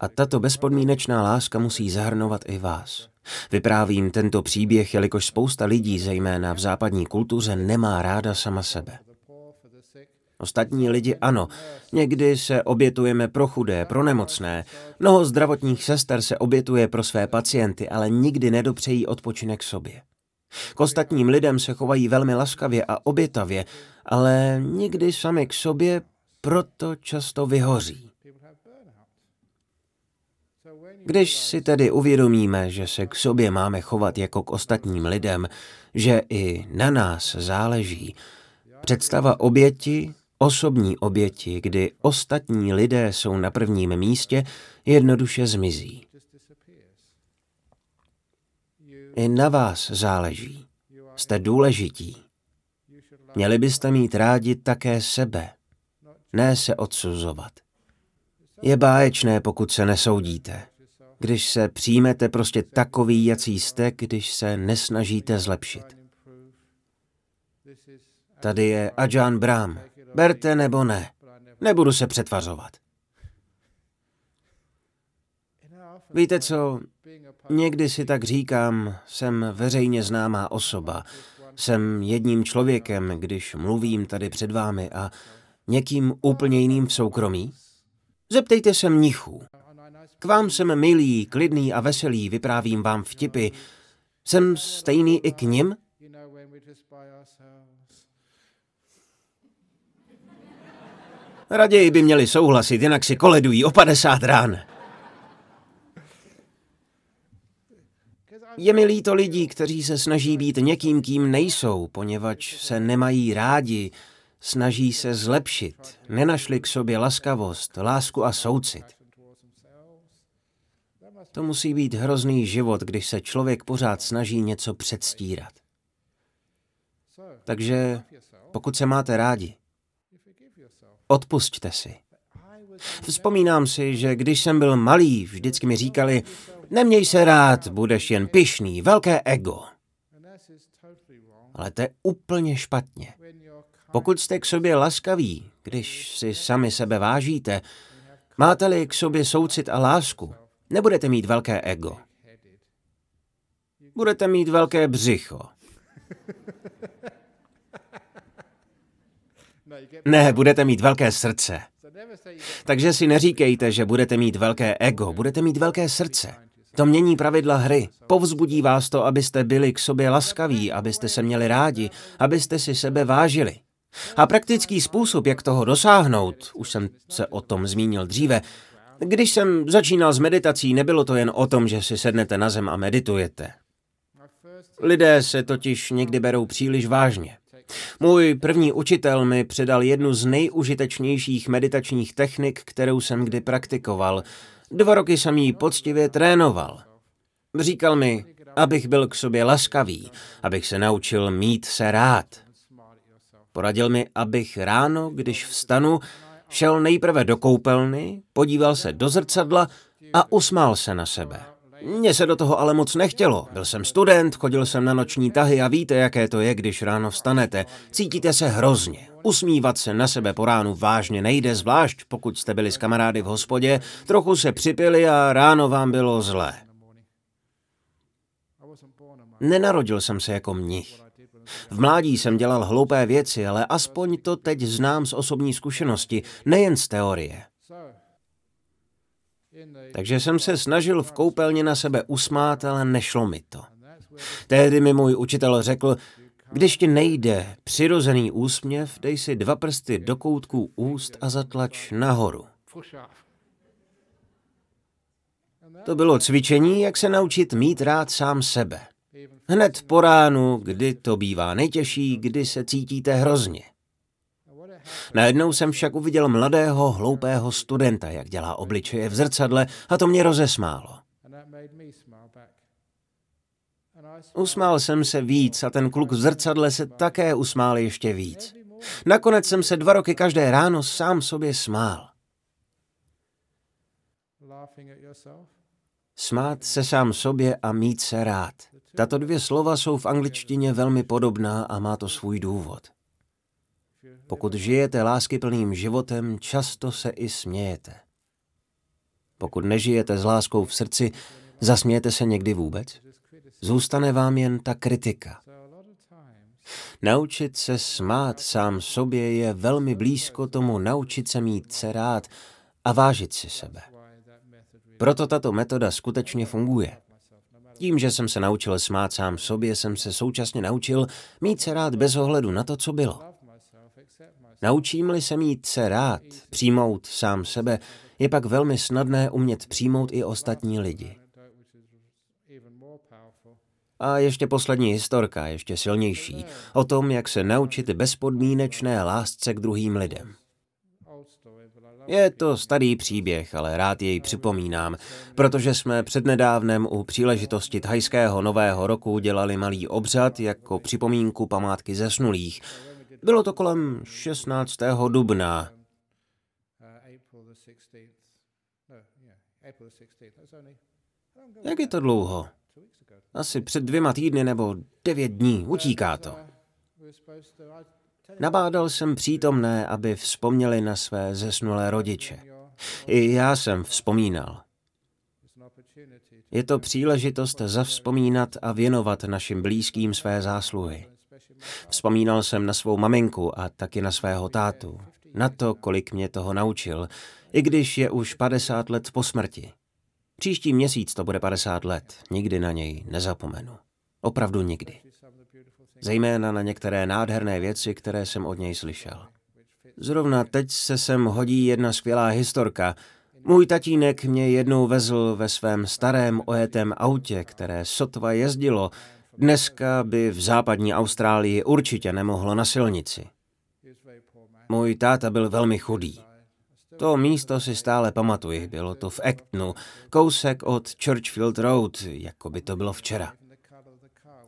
A tato bezpodmínečná láska musí zahrnovat i vás. Vyprávím tento příběh, jelikož spousta lidí, zejména v západní kultuře, nemá ráda sama sebe. Ostatní lidi ano, někdy se obětujeme pro chudé, pro nemocné. Mnoho zdravotních sester se obětuje pro své pacienty, ale nikdy nedopřejí odpočinek sobě. K ostatním lidem se chovají velmi laskavě a obětavě, ale nikdy sami k sobě proto často vyhoří. Když si tedy uvědomíme, že se k sobě máme chovat jako k ostatním lidem, že i na nás záleží, představa oběti, osobní oběti, kdy ostatní lidé jsou na prvním místě, jednoduše zmizí. I na vás záleží. Jste důležití. Měli byste mít rádi také sebe, ne se odsuzovat. Je báječné, pokud se nesoudíte. Když se přijmete prostě takový, jací jste, když se nesnažíte zlepšit. Tady je Ajahn Brahm. Berte nebo ne. Nebudu se přetvařovat. Víte co, někdy si tak říkám, jsem veřejně známá osoba. Jsem jedním člověkem, když mluvím tady před vámi a někým úplně jiným v soukromí? Zeptejte se mnichů. K vám jsem milý, klidný a veselý, vyprávím vám vtipy. Jsem stejný i k nim? Raději by měli souhlasit, jinak si koledují o 50 rán. Je mi líto lidí, kteří se snaží být někým, kým nejsou, poněvadž se nemají rádi, snaží se zlepšit, nenašli k sobě laskavost, lásku a soucit. To musí být hrozný život, když se člověk pořád snaží něco předstírat. Takže pokud se máte rádi, odpusťte si. Vzpomínám si, že když jsem byl malý, vždycky mi říkali, neměj se rád, budeš jen pyšný, velké ego. Ale to je úplně špatně. Pokud jste k sobě laskaví, když si sami sebe vážíte, máte-li k sobě soucit a lásku, nebudete mít velké ego. Budete mít velké břicho. Ne, budete mít velké srdce. Takže si neříkejte, že budete mít velké ego, budete mít velké srdce. To mění pravidla hry. Povzbudí vás to, abyste byli k sobě laskaví, abyste se měli rádi, abyste si sebe vážili. A praktický způsob, jak toho dosáhnout, už jsem se o tom zmínil dříve, když jsem začínal s meditací, nebylo to jen o tom, že si sednete na zem a meditujete. Lidé se totiž někdy berou příliš vážně. Můj první učitel mi předal jednu z nejužitečnějších meditačních technik, kterou jsem kdy praktikoval. Dva roky jsem ji poctivě trénoval. Říkal mi, abych byl k sobě laskavý, abych se naučil mít se rád. Poradil mi, abych ráno, když vstanu, šel nejprve do koupelny, podíval se do zrcadla a usmál se na sebe. Mně se do toho ale moc nechtělo. Byl jsem student, chodil jsem na noční tahy a víte, jaké to je, když ráno vstanete. Cítíte se hrozně. Usmívat se na sebe po ránu vážně nejde, zvlášť pokud jste byli s kamarády v hospodě, trochu se připili a ráno vám bylo zlé. Nenarodil jsem se jako mnich. V mládí jsem dělal hloupé věci, ale aspoň to teď znám z osobní zkušenosti, nejen z teorie. Takže jsem se snažil v koupelně na sebe usmát, ale nešlo mi to. Tehdy mi můj učitel řekl, když ti nejde přirozený úsměv, dej si dva prsty do koutků úst a zatlač nahoru. To bylo cvičení, jak se naučit mít rád sám sebe. Hned po ránu, kdy to bývá nejtěžší, kdy se cítíte hrozně. Najednou jsem však uviděl mladého, hloupého studenta, jak dělá obličeje v zrcadle a to mě rozesmálo. Usmál jsem se víc a ten kluk v zrcadle se také usmál ještě víc. Nakonec jsem se dva roky každé ráno sám sobě smál. Smát se sám sobě a mít se rád. Tato dvě slova jsou v angličtině velmi podobná a má to svůj důvod. Pokud žijete láskyplným životem, často se i smějete. Pokud nežijete s láskou v srdci, zasmějete se někdy vůbec? Zůstane vám jen ta kritika. Naučit se smát sám sobě je velmi blízko tomu naučit se mít se rád a vážit si sebe. Proto tato metoda skutečně funguje. Tím, že jsem se naučil smát sám sobě, jsem se současně naučil mít se rád bez ohledu na to, co bylo. Naučím-li se mít se rád, přijmout sám sebe, je pak velmi snadné umět přijmout i ostatní lidi. A ještě poslední historka, ještě silnější, o tom, jak se naučit bezpodmínečné lásce k druhým lidem. Je to starý příběh, ale rád jej připomínám, protože jsme přednedávnem u příležitosti thajského nového roku dělali malý obřad jako připomínku památky zesnulých, bylo to kolem 16. dubna. Jak je to dlouho? Asi před dvěma týdny nebo devět dní. Utíká to. Nabádal jsem přítomné, aby vzpomněli na své zesnulé rodiče. I já jsem vzpomínal. Je to příležitost zavzpomínat a věnovat našim blízkým své zásluhy. Vzpomínal jsem na svou maminku a taky na svého tátu. na to, kolik mě toho naučil, i když je už 50 let po smrti. Příští měsíc to bude 50 let, nikdy na něj nezapomenu. Opravdu nikdy. Zejména na některé nádherné věci, které jsem od něj slyšel. Zrovna teď se sem hodí jedna skvělá historka. Můj tatínek mě jednou vezl ve svém starém ojetém autě, které sotva jezdilo. Dneska by v západní Austrálii určitě nemohlo na silnici. Můj táta byl velmi chudý. To místo si stále pamatuji, bylo to v Actonu, kousek od Churchfield Road, jako by to bylo včera.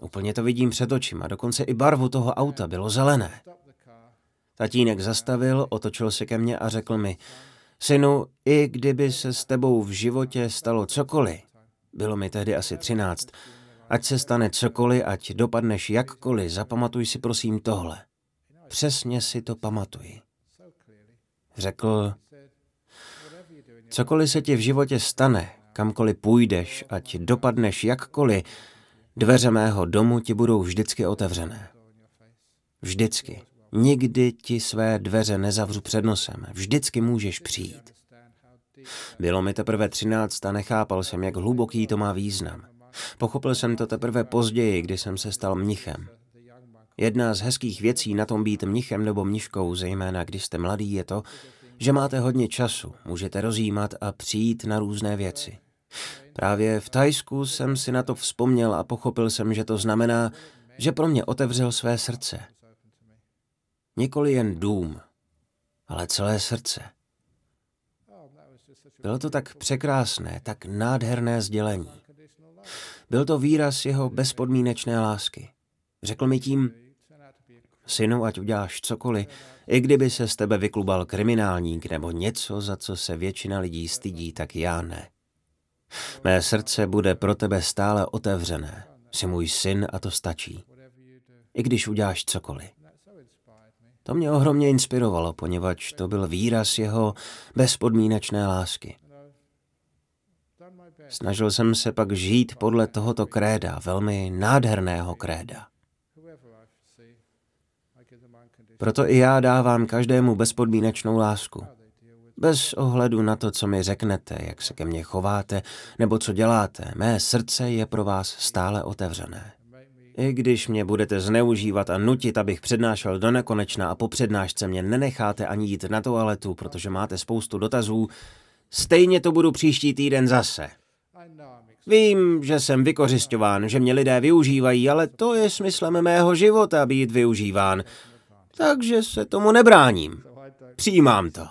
Úplně to vidím před očima, dokonce i barvu toho auta bylo zelené. Tatínek zastavil, otočil se ke mně a řekl mi, synu, i kdyby se s tebou v životě stalo cokoliv, bylo mi tehdy asi třináct, ať se stane cokoliv, ať dopadneš jakkoliv, zapamatuj si prosím tohle. Přesně si to pamatuji. Řekl, cokoliv se ti v životě stane, kamkoliv půjdeš, ať dopadneš jakkoliv, dveře mého domu ti budou vždycky otevřené. Vždycky. Nikdy ti své dveře nezavřu před nosem. Vždycky můžeš přijít. Bylo mi teprve třináct a nechápal jsem, jak hluboký to má význam. Pochopil jsem to teprve později, kdy jsem se stal mnichem. Jedna z hezkých věcí na tom být mnichem nebo mniškou, zejména když jste mladý, je to, že máte hodně času, můžete rozjímat a přijít na různé věci. Právě v Tajsku jsem si na to vzpomněl a pochopil jsem, že to znamená, že pro mě otevřel své srdce. Nikoli jen dům, ale celé srdce. Bylo to tak překrásné, tak nádherné sdělení. Byl to výraz jeho bezpodmínečné lásky. Řekl mi tím, synu, ať uděláš cokoliv, i kdyby se z tebe vyklubal kriminálník nebo něco, za co se většina lidí stydí, tak já ne. Mé srdce bude pro tebe stále otevřené. Jsi můj syn a to stačí. I když uděláš cokoliv. To mě ohromně inspirovalo, poněvadž to byl výraz jeho bezpodmínečné lásky. Snažil jsem se pak žít podle tohoto kréda, velmi nádherného kréda. Proto i já dávám každému bezpodmínečnou lásku. Bez ohledu na to, co mi řeknete, jak se ke mně chováte, nebo co děláte, mé srdce je pro vás stále otevřené. I když mě budete zneužívat a nutit, abych přednášel do nekonečna a po přednášce mě nenecháte ani jít na toaletu, protože máte spoustu dotazů, stejně to budu příští týden zase. Vím, že jsem vykořišťován, že mě lidé využívají, ale to je smyslem mého života být využíván. Takže se tomu nebráním. Přijímám to.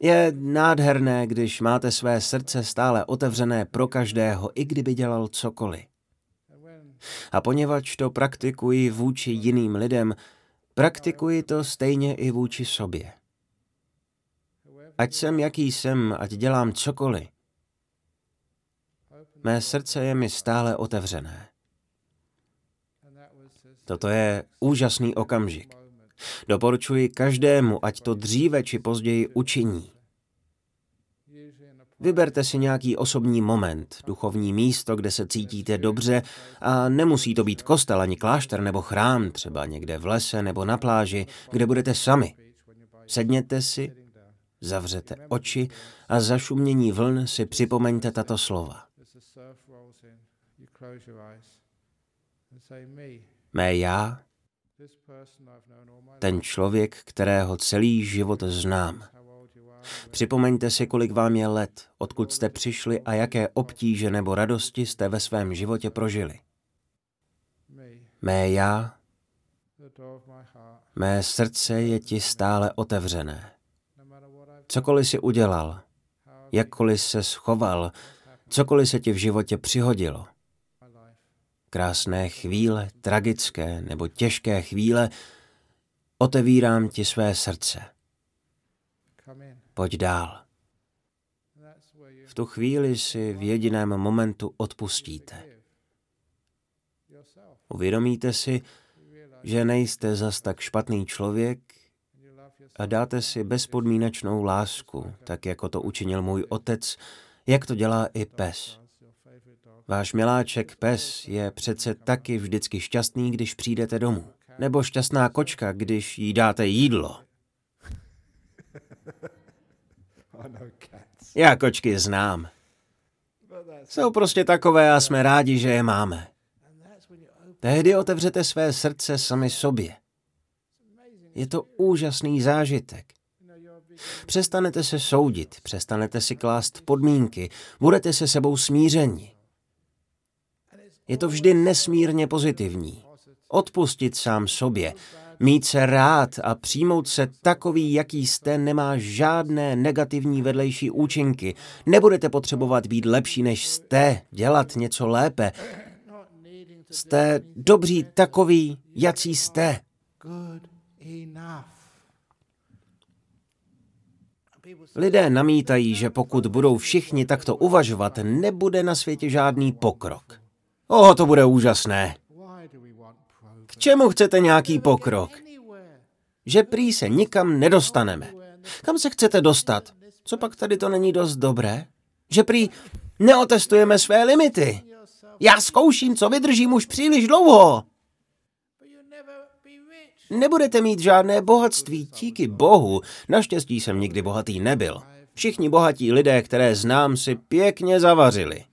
Je nádherné, když máte své srdce stále otevřené pro každého, i kdyby dělal cokoliv. A poněvadž to praktikuji vůči jiným lidem, praktikuji to stejně i vůči sobě. Ať jsem jaký jsem, ať dělám cokoliv, mé srdce je mi stále otevřené. Toto je úžasný okamžik. Doporučuji každému, ať to dříve či později učiní. Vyberte si nějaký osobní moment, duchovní místo, kde se cítíte dobře a nemusí to být kostel ani klášter nebo chrám, třeba někde v lese nebo na pláži, kde budete sami. Sedněte si, zavřete oči a za šumění vln si připomeňte tato slova. Mé já, ten člověk, kterého celý život znám. Připomeňte si, kolik vám je let, odkud jste přišli a jaké obtíže nebo radosti jste ve svém životě prožili. Mé já, mé srdce je ti stále otevřené. Cokoliv si udělal, jakkoliv se schoval, cokoliv se ti v životě přihodilo. Krásné chvíle, tragické nebo těžké chvíle, otevírám ti své srdce. Pojď dál. V tu chvíli si v jediném momentu odpustíte. Uvědomíte si, že nejste zas tak špatný člověk a dáte si bezpodmínečnou lásku, tak jako to učinil můj otec, jak to dělá i pes. Váš miláček pes je přece taky vždycky šťastný, když přijdete domů. Nebo šťastná kočka, když jí dáte jídlo. Já kočky znám. Jsou prostě takové a jsme rádi, že je máme. Tehdy otevřete své srdce sami sobě. Je to úžasný zážitek. Přestanete se soudit, přestanete si klást podmínky, budete se sebou smíření. Je to vždy nesmírně pozitivní. Odpustit sám sobě, mít se rád a přijmout se takový, jaký jste, nemá žádné negativní vedlejší účinky. Nebudete potřebovat být lepší, než jste, dělat něco lépe. Jste dobří takový, jací jste. Lidé namítají, že pokud budou všichni takto uvažovat, nebude na světě žádný pokrok. O, to bude úžasné. K čemu chcete nějaký pokrok? Že prý se nikam nedostaneme. Kam se chcete dostat? Co pak tady to není dost dobré? Že prý neotestujeme své limity. Já zkouším, co vydržím už příliš dlouho. Nebudete mít žádné bohatství, díky bohu. Naštěstí jsem nikdy bohatý nebyl. Všichni bohatí lidé, které znám, si pěkně zavařili.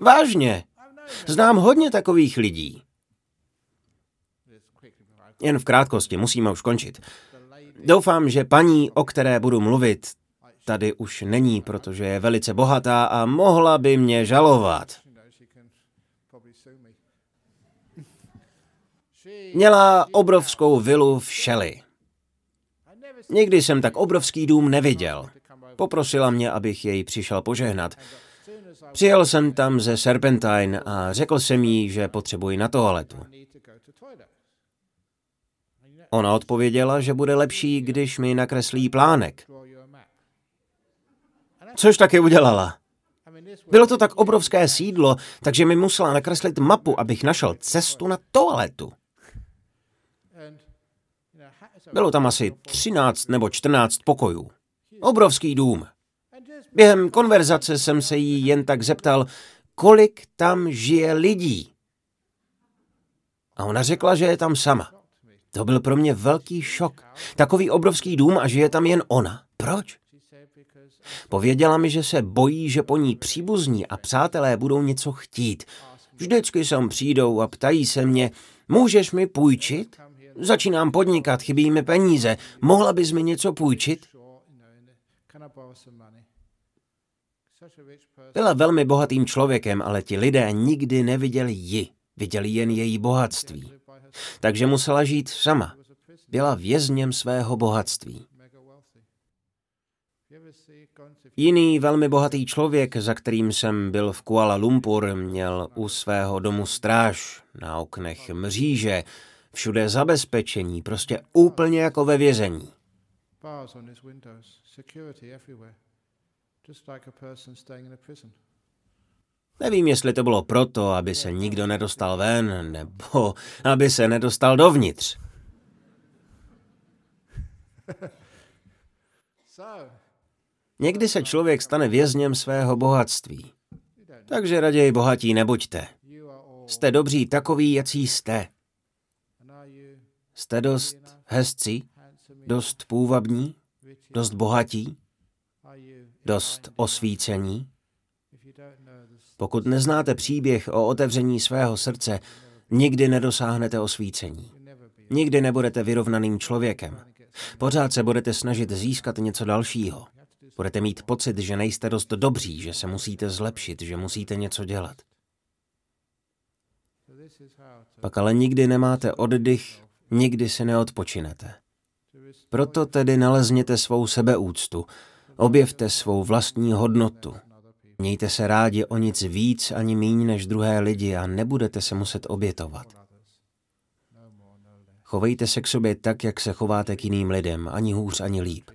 Vážně. Znám hodně takových lidí. Jen v krátkosti, musíme už končit. Doufám, že paní, o které budu mluvit, tady už není, protože je velice bohatá a mohla by mě žalovat. Měla obrovskou vilu v Shelley. Nikdy jsem tak obrovský dům neviděl. Poprosila mě, abych jej přišel požehnat. Přijel jsem tam ze Serpentine a řekl jsem jí, že potřebuji na toaletu. Ona odpověděla, že bude lepší, když mi nakreslí plánek. Což taky udělala. Bylo to tak obrovské sídlo, takže mi musela nakreslit mapu, abych našel cestu na toaletu. Bylo tam asi 13 nebo 14 pokojů. Obrovský dům. Během konverzace jsem se jí jen tak zeptal, kolik tam žije lidí. A ona řekla, že je tam sama. To byl pro mě velký šok. Takový obrovský dům a žije tam jen ona. Proč? Pověděla mi, že se bojí, že po ní příbuzní a přátelé budou něco chtít. Vždycky sem přijdou a ptají se mě, můžeš mi půjčit? Začínám podnikat, chybí mi peníze. Mohla bys mi něco půjčit? Byla velmi bohatým člověkem, ale ti lidé nikdy neviděli ji. Viděli jen její bohatství. Takže musela žít sama. Byla vězněm svého bohatství. Jiný velmi bohatý člověk, za kterým jsem byl v Kuala Lumpur, měl u svého domu stráž, na oknech mříže, všude zabezpečení, prostě úplně jako ve vězení. Nevím, jestli to bylo proto, aby se nikdo nedostal ven, nebo aby se nedostal dovnitř. Někdy se člověk stane vězněm svého bohatství. Takže raději bohatí nebuďte. Jste dobří takový, jací jste. Jste dost hezcí, dost půvabní, dost bohatí, dost osvícení. Pokud neznáte příběh o otevření svého srdce, nikdy nedosáhnete osvícení. Nikdy nebudete vyrovnaným člověkem. Pořád se budete snažit získat něco dalšího. Budete mít pocit, že nejste dost dobří, že se musíte zlepšit, že musíte něco dělat. Pak ale nikdy nemáte oddych, nikdy si neodpočinete. Proto tedy nalezněte svou sebeúctu, objevte svou vlastní hodnotu. Mějte se rádi o nic víc ani míň než druhé lidi a nebudete se muset obětovat. Chovejte se k sobě tak, jak se chováte k jiným lidem, ani hůř, ani líp.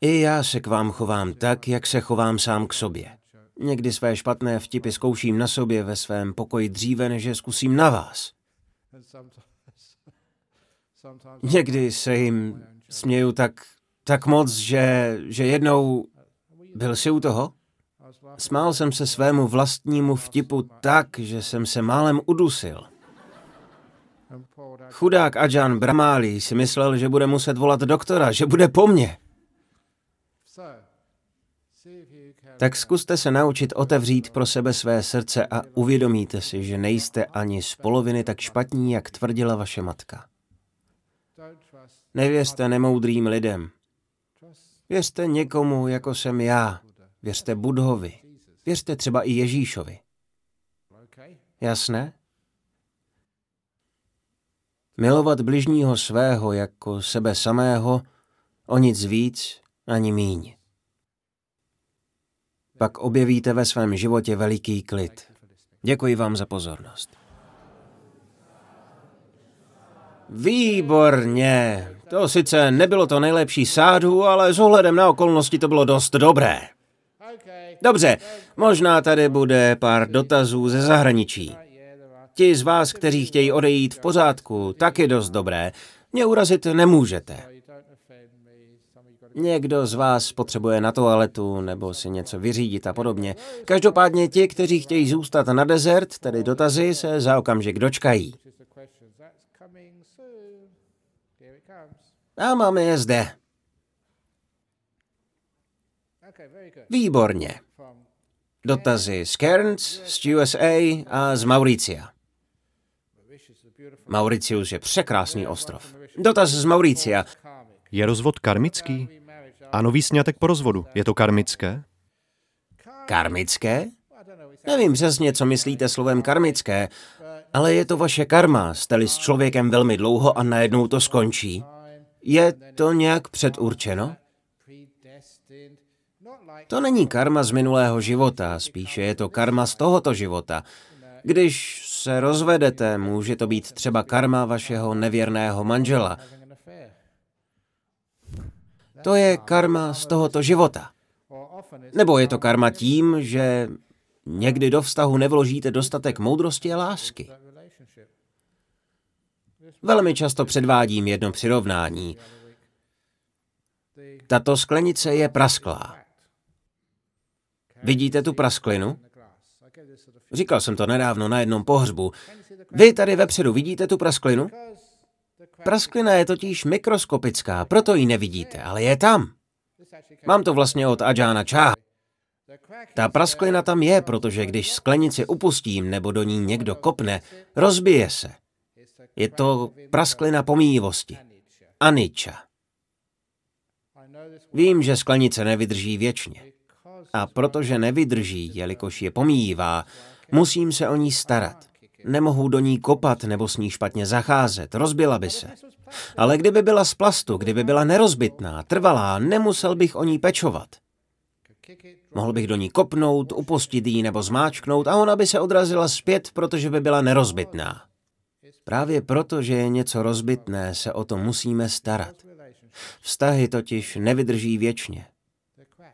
I já se k vám chovám tak, jak se chovám sám k sobě. Někdy své špatné vtipy zkouším na sobě ve svém pokoji dříve, než je zkusím na vás. Někdy se jim směju tak, tak moc, že, že jednou byl si u toho? Smál jsem se svému vlastnímu vtipu tak, že jsem se málem udusil. Chudák Ajan Bramálí si myslel, že bude muset volat doktora, že bude po mně. Tak zkuste se naučit otevřít pro sebe své srdce a uvědomíte si, že nejste ani z poloviny tak špatní, jak tvrdila vaše matka. Nevěřte nemoudrým lidem. Věřte někomu, jako jsem já. Věřte Budhovi. Věřte třeba i Ježíšovi. Jasné? Milovat bližního svého jako sebe samého, o nic víc ani míň. Pak objevíte ve svém životě veliký klid. Děkuji vám za pozornost. Výborně. To sice nebylo to nejlepší sádu, ale s ohledem na okolnosti to bylo dost dobré. Dobře, možná tady bude pár dotazů ze zahraničí. Ti z vás, kteří chtějí odejít v pořádku, taky dost dobré. Mě urazit nemůžete. Někdo z vás potřebuje na toaletu nebo si něco vyřídit a podobně. Každopádně ti, kteří chtějí zůstat na desert, tedy dotazy, se za okamžik dočkají. A máme je zde. Výborně. Dotazy z Cairns, z USA a z Mauricia. Mauricius je překrásný ostrov. Dotaz z Mauricia. Je rozvod karmický? A nový snětek po rozvodu, je to karmické? Karmické? Nevím přesně, co myslíte slovem karmické, ale je to vaše karma, jste s člověkem velmi dlouho a najednou to skončí. Je to nějak předurčeno? To není karma z minulého života, spíše je to karma z tohoto života. Když se rozvedete, může to být třeba karma vašeho nevěrného manžela. To je karma z tohoto života. Nebo je to karma tím, že někdy do vztahu nevložíte dostatek moudrosti a lásky. Velmi často předvádím jedno přirovnání. Tato sklenice je prasklá. Vidíte tu prasklinu? Říkal jsem to nedávno na jednom pohřbu. Vy tady vepředu vidíte tu prasklinu? Prasklina je totiž mikroskopická, proto ji nevidíte, ale je tam. Mám to vlastně od Ajana Čáha. Ta prasklina tam je, protože když sklenici upustím nebo do ní někdo kopne, rozbije se. Je to prasklina pomíjivosti. Aniča. Vím, že sklenice nevydrží věčně. A protože nevydrží, jelikož je pomíjivá, musím se o ní starat. Nemohu do ní kopat nebo s ní špatně zacházet, rozbila by se. Ale kdyby byla z plastu, kdyby byla nerozbitná, trvalá, nemusel bych o ní pečovat. Mohl bych do ní kopnout, upustit ji nebo zmáčknout a ona by se odrazila zpět, protože by byla nerozbitná. Právě proto, že je něco rozbitné, se o to musíme starat. Vztahy totiž nevydrží věčně.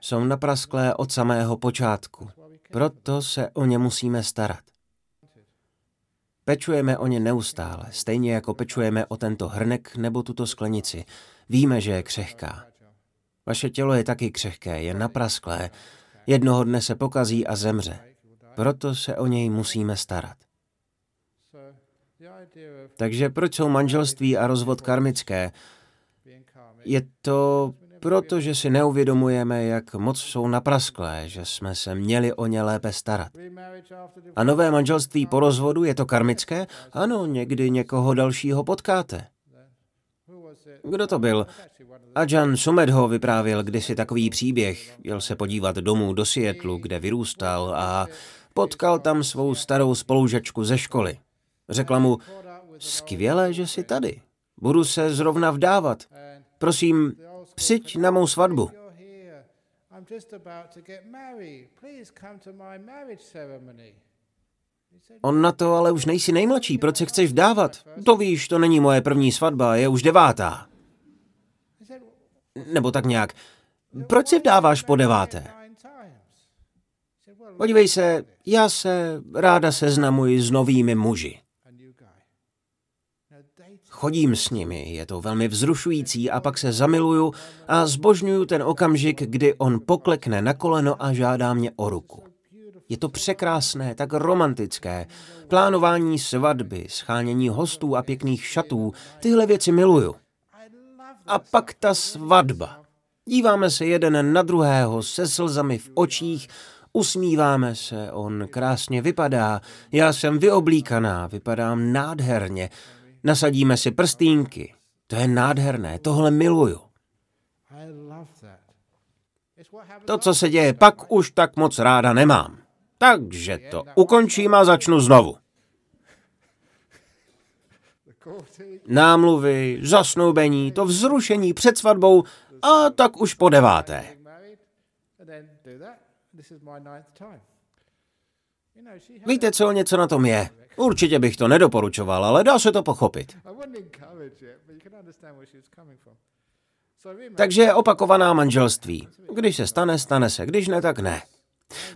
Jsou naprasklé od samého počátku. Proto se o ně musíme starat. Pečujeme o ně neustále, stejně jako pečujeme o tento hrnek nebo tuto sklenici. Víme, že je křehká. Vaše tělo je taky křehké, je naprasklé. Jednoho dne se pokazí a zemře. Proto se o něj musíme starat. Takže proč jsou manželství a rozvod karmické? Je to proto, že si neuvědomujeme, jak moc jsou naprasklé, že jsme se měli o ně lépe starat. A nové manželství po rozvodu, je to karmické? Ano, někdy někoho dalšího potkáte. Kdo to byl? Ajan Sumedho vyprávěl kdysi takový příběh. Jel se podívat domů do Sietlu, kde vyrůstal a potkal tam svou starou spolužačku ze školy. Řekla mu, skvělé, že jsi tady. Budu se zrovna vdávat. Prosím, přijď na mou svatbu. On na to ale už nejsi nejmladší, proč se chceš vdávat? To víš, to není moje první svatba, je už devátá. Nebo tak nějak. Proč si vdáváš po deváté? Podívej se, já se ráda seznamuji s novými muži. Chodím s nimi, je to velmi vzrušující a pak se zamiluju a zbožňuju ten okamžik, kdy on poklekne na koleno a žádá mě o ruku. Je to překrásné, tak romantické. Plánování svatby, schánění hostů a pěkných šatů, tyhle věci miluju. A pak ta svatba. Díváme se jeden na druhého se slzami v očích, usmíváme se, on krásně vypadá, já jsem vyoblíkaná, vypadám nádherně, nasadíme si prstínky. To je nádherné, tohle miluju. To, co se děje pak, už tak moc ráda nemám. Takže to ukončím a začnu znovu. Námluvy, zasnoubení, to vzrušení před svatbou a tak už po deváté. Víte co, něco na tom je. Určitě bych to nedoporučoval, ale dá se to pochopit. Takže opakovaná manželství. Když se stane, stane se, když ne, tak ne.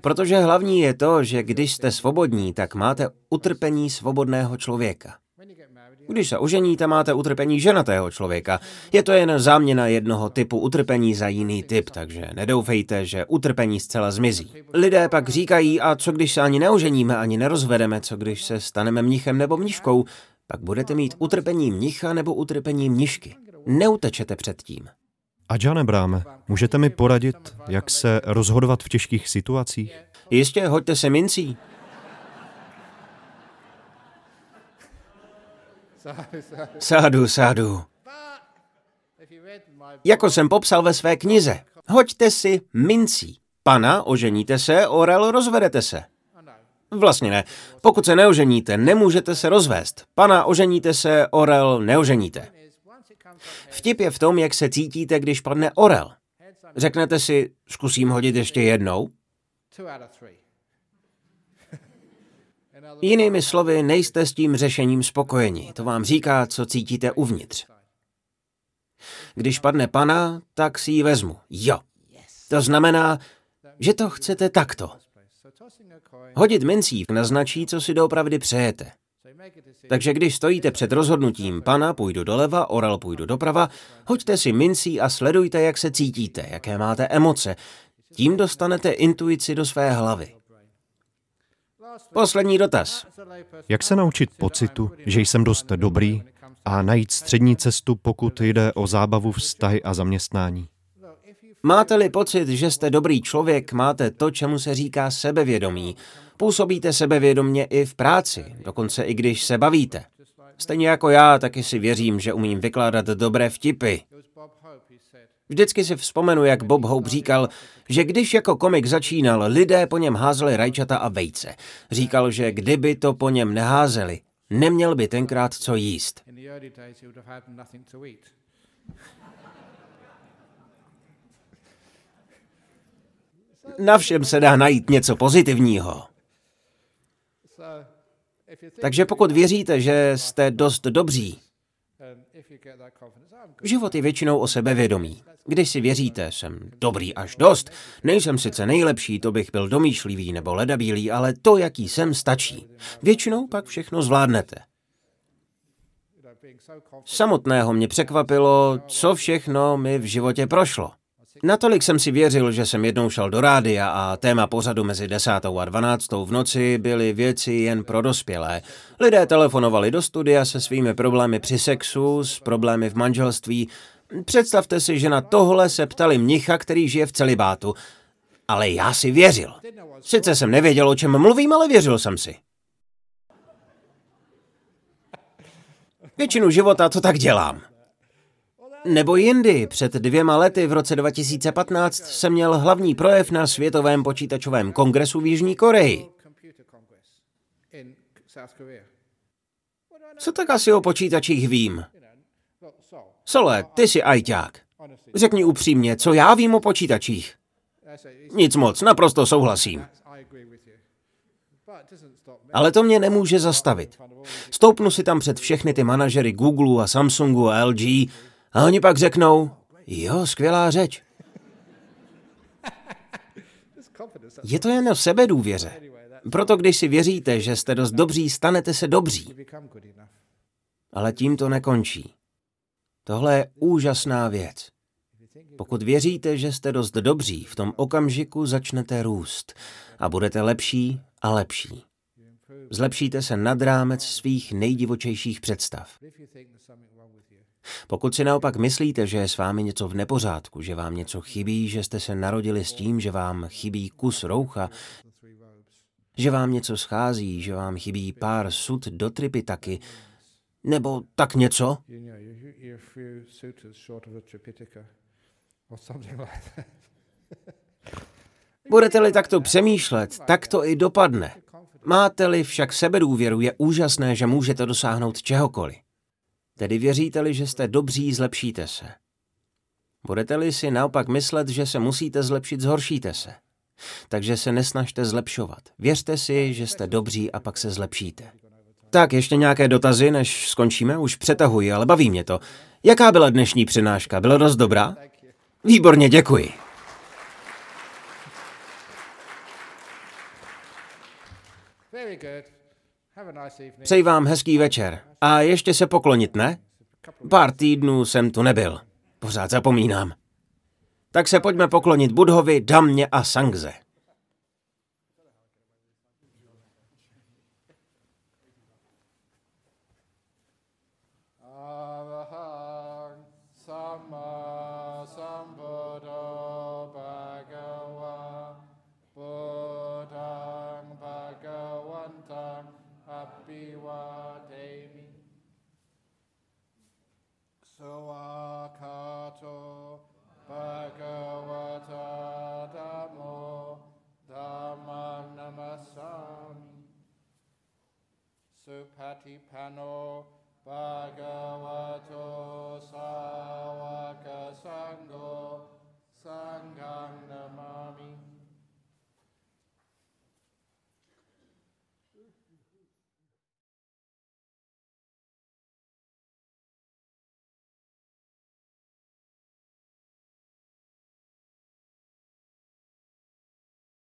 Protože hlavní je to, že když jste svobodní, tak máte utrpení svobodného člověka. Když se oženíte, máte utrpení ženatého člověka. Je to jen záměna jednoho typu utrpení za jiný typ, takže nedoufejte, že utrpení zcela zmizí. Lidé pak říkají, a co když se ani neoženíme, ani nerozvedeme, co když se staneme mnichem nebo mniškou, pak budete mít utrpení mnicha nebo utrpení mnišky. Neutečete před tím. A Jane Bráme, můžete mi poradit, jak se rozhodovat v těžkých situacích? Jistě, hoďte se mincí. Sádu, sádu. Jako jsem popsal ve své knize, hoďte si mincí. Pana, oženíte se, orel, rozvedete se. Vlastně ne. Pokud se neoženíte, nemůžete se rozvést. Pana, oženíte se, orel, neoženíte. Vtip je v tom, jak se cítíte, když padne orel. Řeknete si, zkusím hodit ještě jednou? Jinými slovy, nejste s tím řešením spokojeni. To vám říká, co cítíte uvnitř. Když padne pana, tak si ji vezmu. Jo. To znamená, že to chcete takto. Hodit mincí naznačí, co si doopravdy přejete. Takže když stojíte před rozhodnutím pana, půjdu doleva, orel půjdu doprava, hoďte si mincí a sledujte, jak se cítíte, jaké máte emoce. Tím dostanete intuici do své hlavy. Poslední dotaz. Jak se naučit pocitu, že jsem dost dobrý a najít střední cestu, pokud jde o zábavu, vztahy a zaměstnání? Máte-li pocit, že jste dobrý člověk, máte to, čemu se říká sebevědomí. Působíte sebevědomně i v práci, dokonce i když se bavíte. Stejně jako já, taky si věřím, že umím vykládat dobré vtipy. Vždycky si vzpomenu, jak Bob Hope říkal, že když jako komik začínal, lidé po něm házeli rajčata a vejce. Říkal, že kdyby to po něm neházeli, neměl by tenkrát co jíst. Na všem se dá najít něco pozitivního. Takže pokud věříte, že jste dost dobří, život je většinou o sebevědomí. Když si věříte, jsem dobrý až dost, nejsem sice nejlepší, to bych byl domýšlivý nebo ledabílý, ale to, jaký jsem, stačí. Většinou pak všechno zvládnete. Samotného mě překvapilo, co všechno mi v životě prošlo. Natolik jsem si věřil, že jsem jednou šel do rádia a téma pořadu mezi desátou a dvanáctou v noci byly věci jen pro dospělé. Lidé telefonovali do studia se svými problémy při sexu, s problémy v manželství. Představte si, že na tohle se ptali mnicha, který žije v celibátu. Ale já si věřil. Sice jsem nevěděl, o čem mluvím, ale věřil jsem si. Většinu života to tak dělám. Nebo jindy, před dvěma lety v roce 2015 jsem měl hlavní projev na Světovém počítačovém kongresu v Jižní Koreji. Co tak asi o počítačích vím? Sole, ty jsi ajťák. Řekni upřímně, co já vím o počítačích. Nic moc, naprosto souhlasím. Ale to mě nemůže zastavit. Stoupnu si tam před všechny ty manažery Google a Samsungu a LG a oni pak řeknou, jo, skvělá řeč. Je to jen o sebedůvěře. Proto když si věříte, že jste dost dobří, stanete se dobří. Ale tím to nekončí. Tohle je úžasná věc. Pokud věříte, že jste dost dobří, v tom okamžiku začnete růst a budete lepší a lepší. Zlepšíte se nad rámec svých nejdivočejších představ. Pokud si naopak myslíte, že je s vámi něco v nepořádku, že vám něco chybí, že jste se narodili s tím, že vám chybí kus roucha, že vám něco schází, že vám chybí pár sud do tripy taky, nebo tak něco, Budete-li takto přemýšlet, tak to i dopadne. Máte-li však sebedůvěru, je úžasné, že můžete dosáhnout čehokoliv. Tedy věříte-li, že jste dobří, zlepšíte se. Budete-li si naopak myslet, že se musíte zlepšit, zhoršíte se. Takže se nesnažte zlepšovat. Věřte si, že jste dobří a pak se zlepšíte. Tak, ještě nějaké dotazy, než skončíme? Už přetahuji, ale baví mě to. Jaká byla dnešní přináška? Byla dost dobrá? Výborně, děkuji. Přeji vám hezký večer. A ještě se poklonit, ne? Pár týdnů jsem tu nebyl. Pořád zapomínám. Tak se pojďme poklonit Budhovi, Damně a Sangze. Supatipano Bhagavato Sawaka Sangho Sangham Namami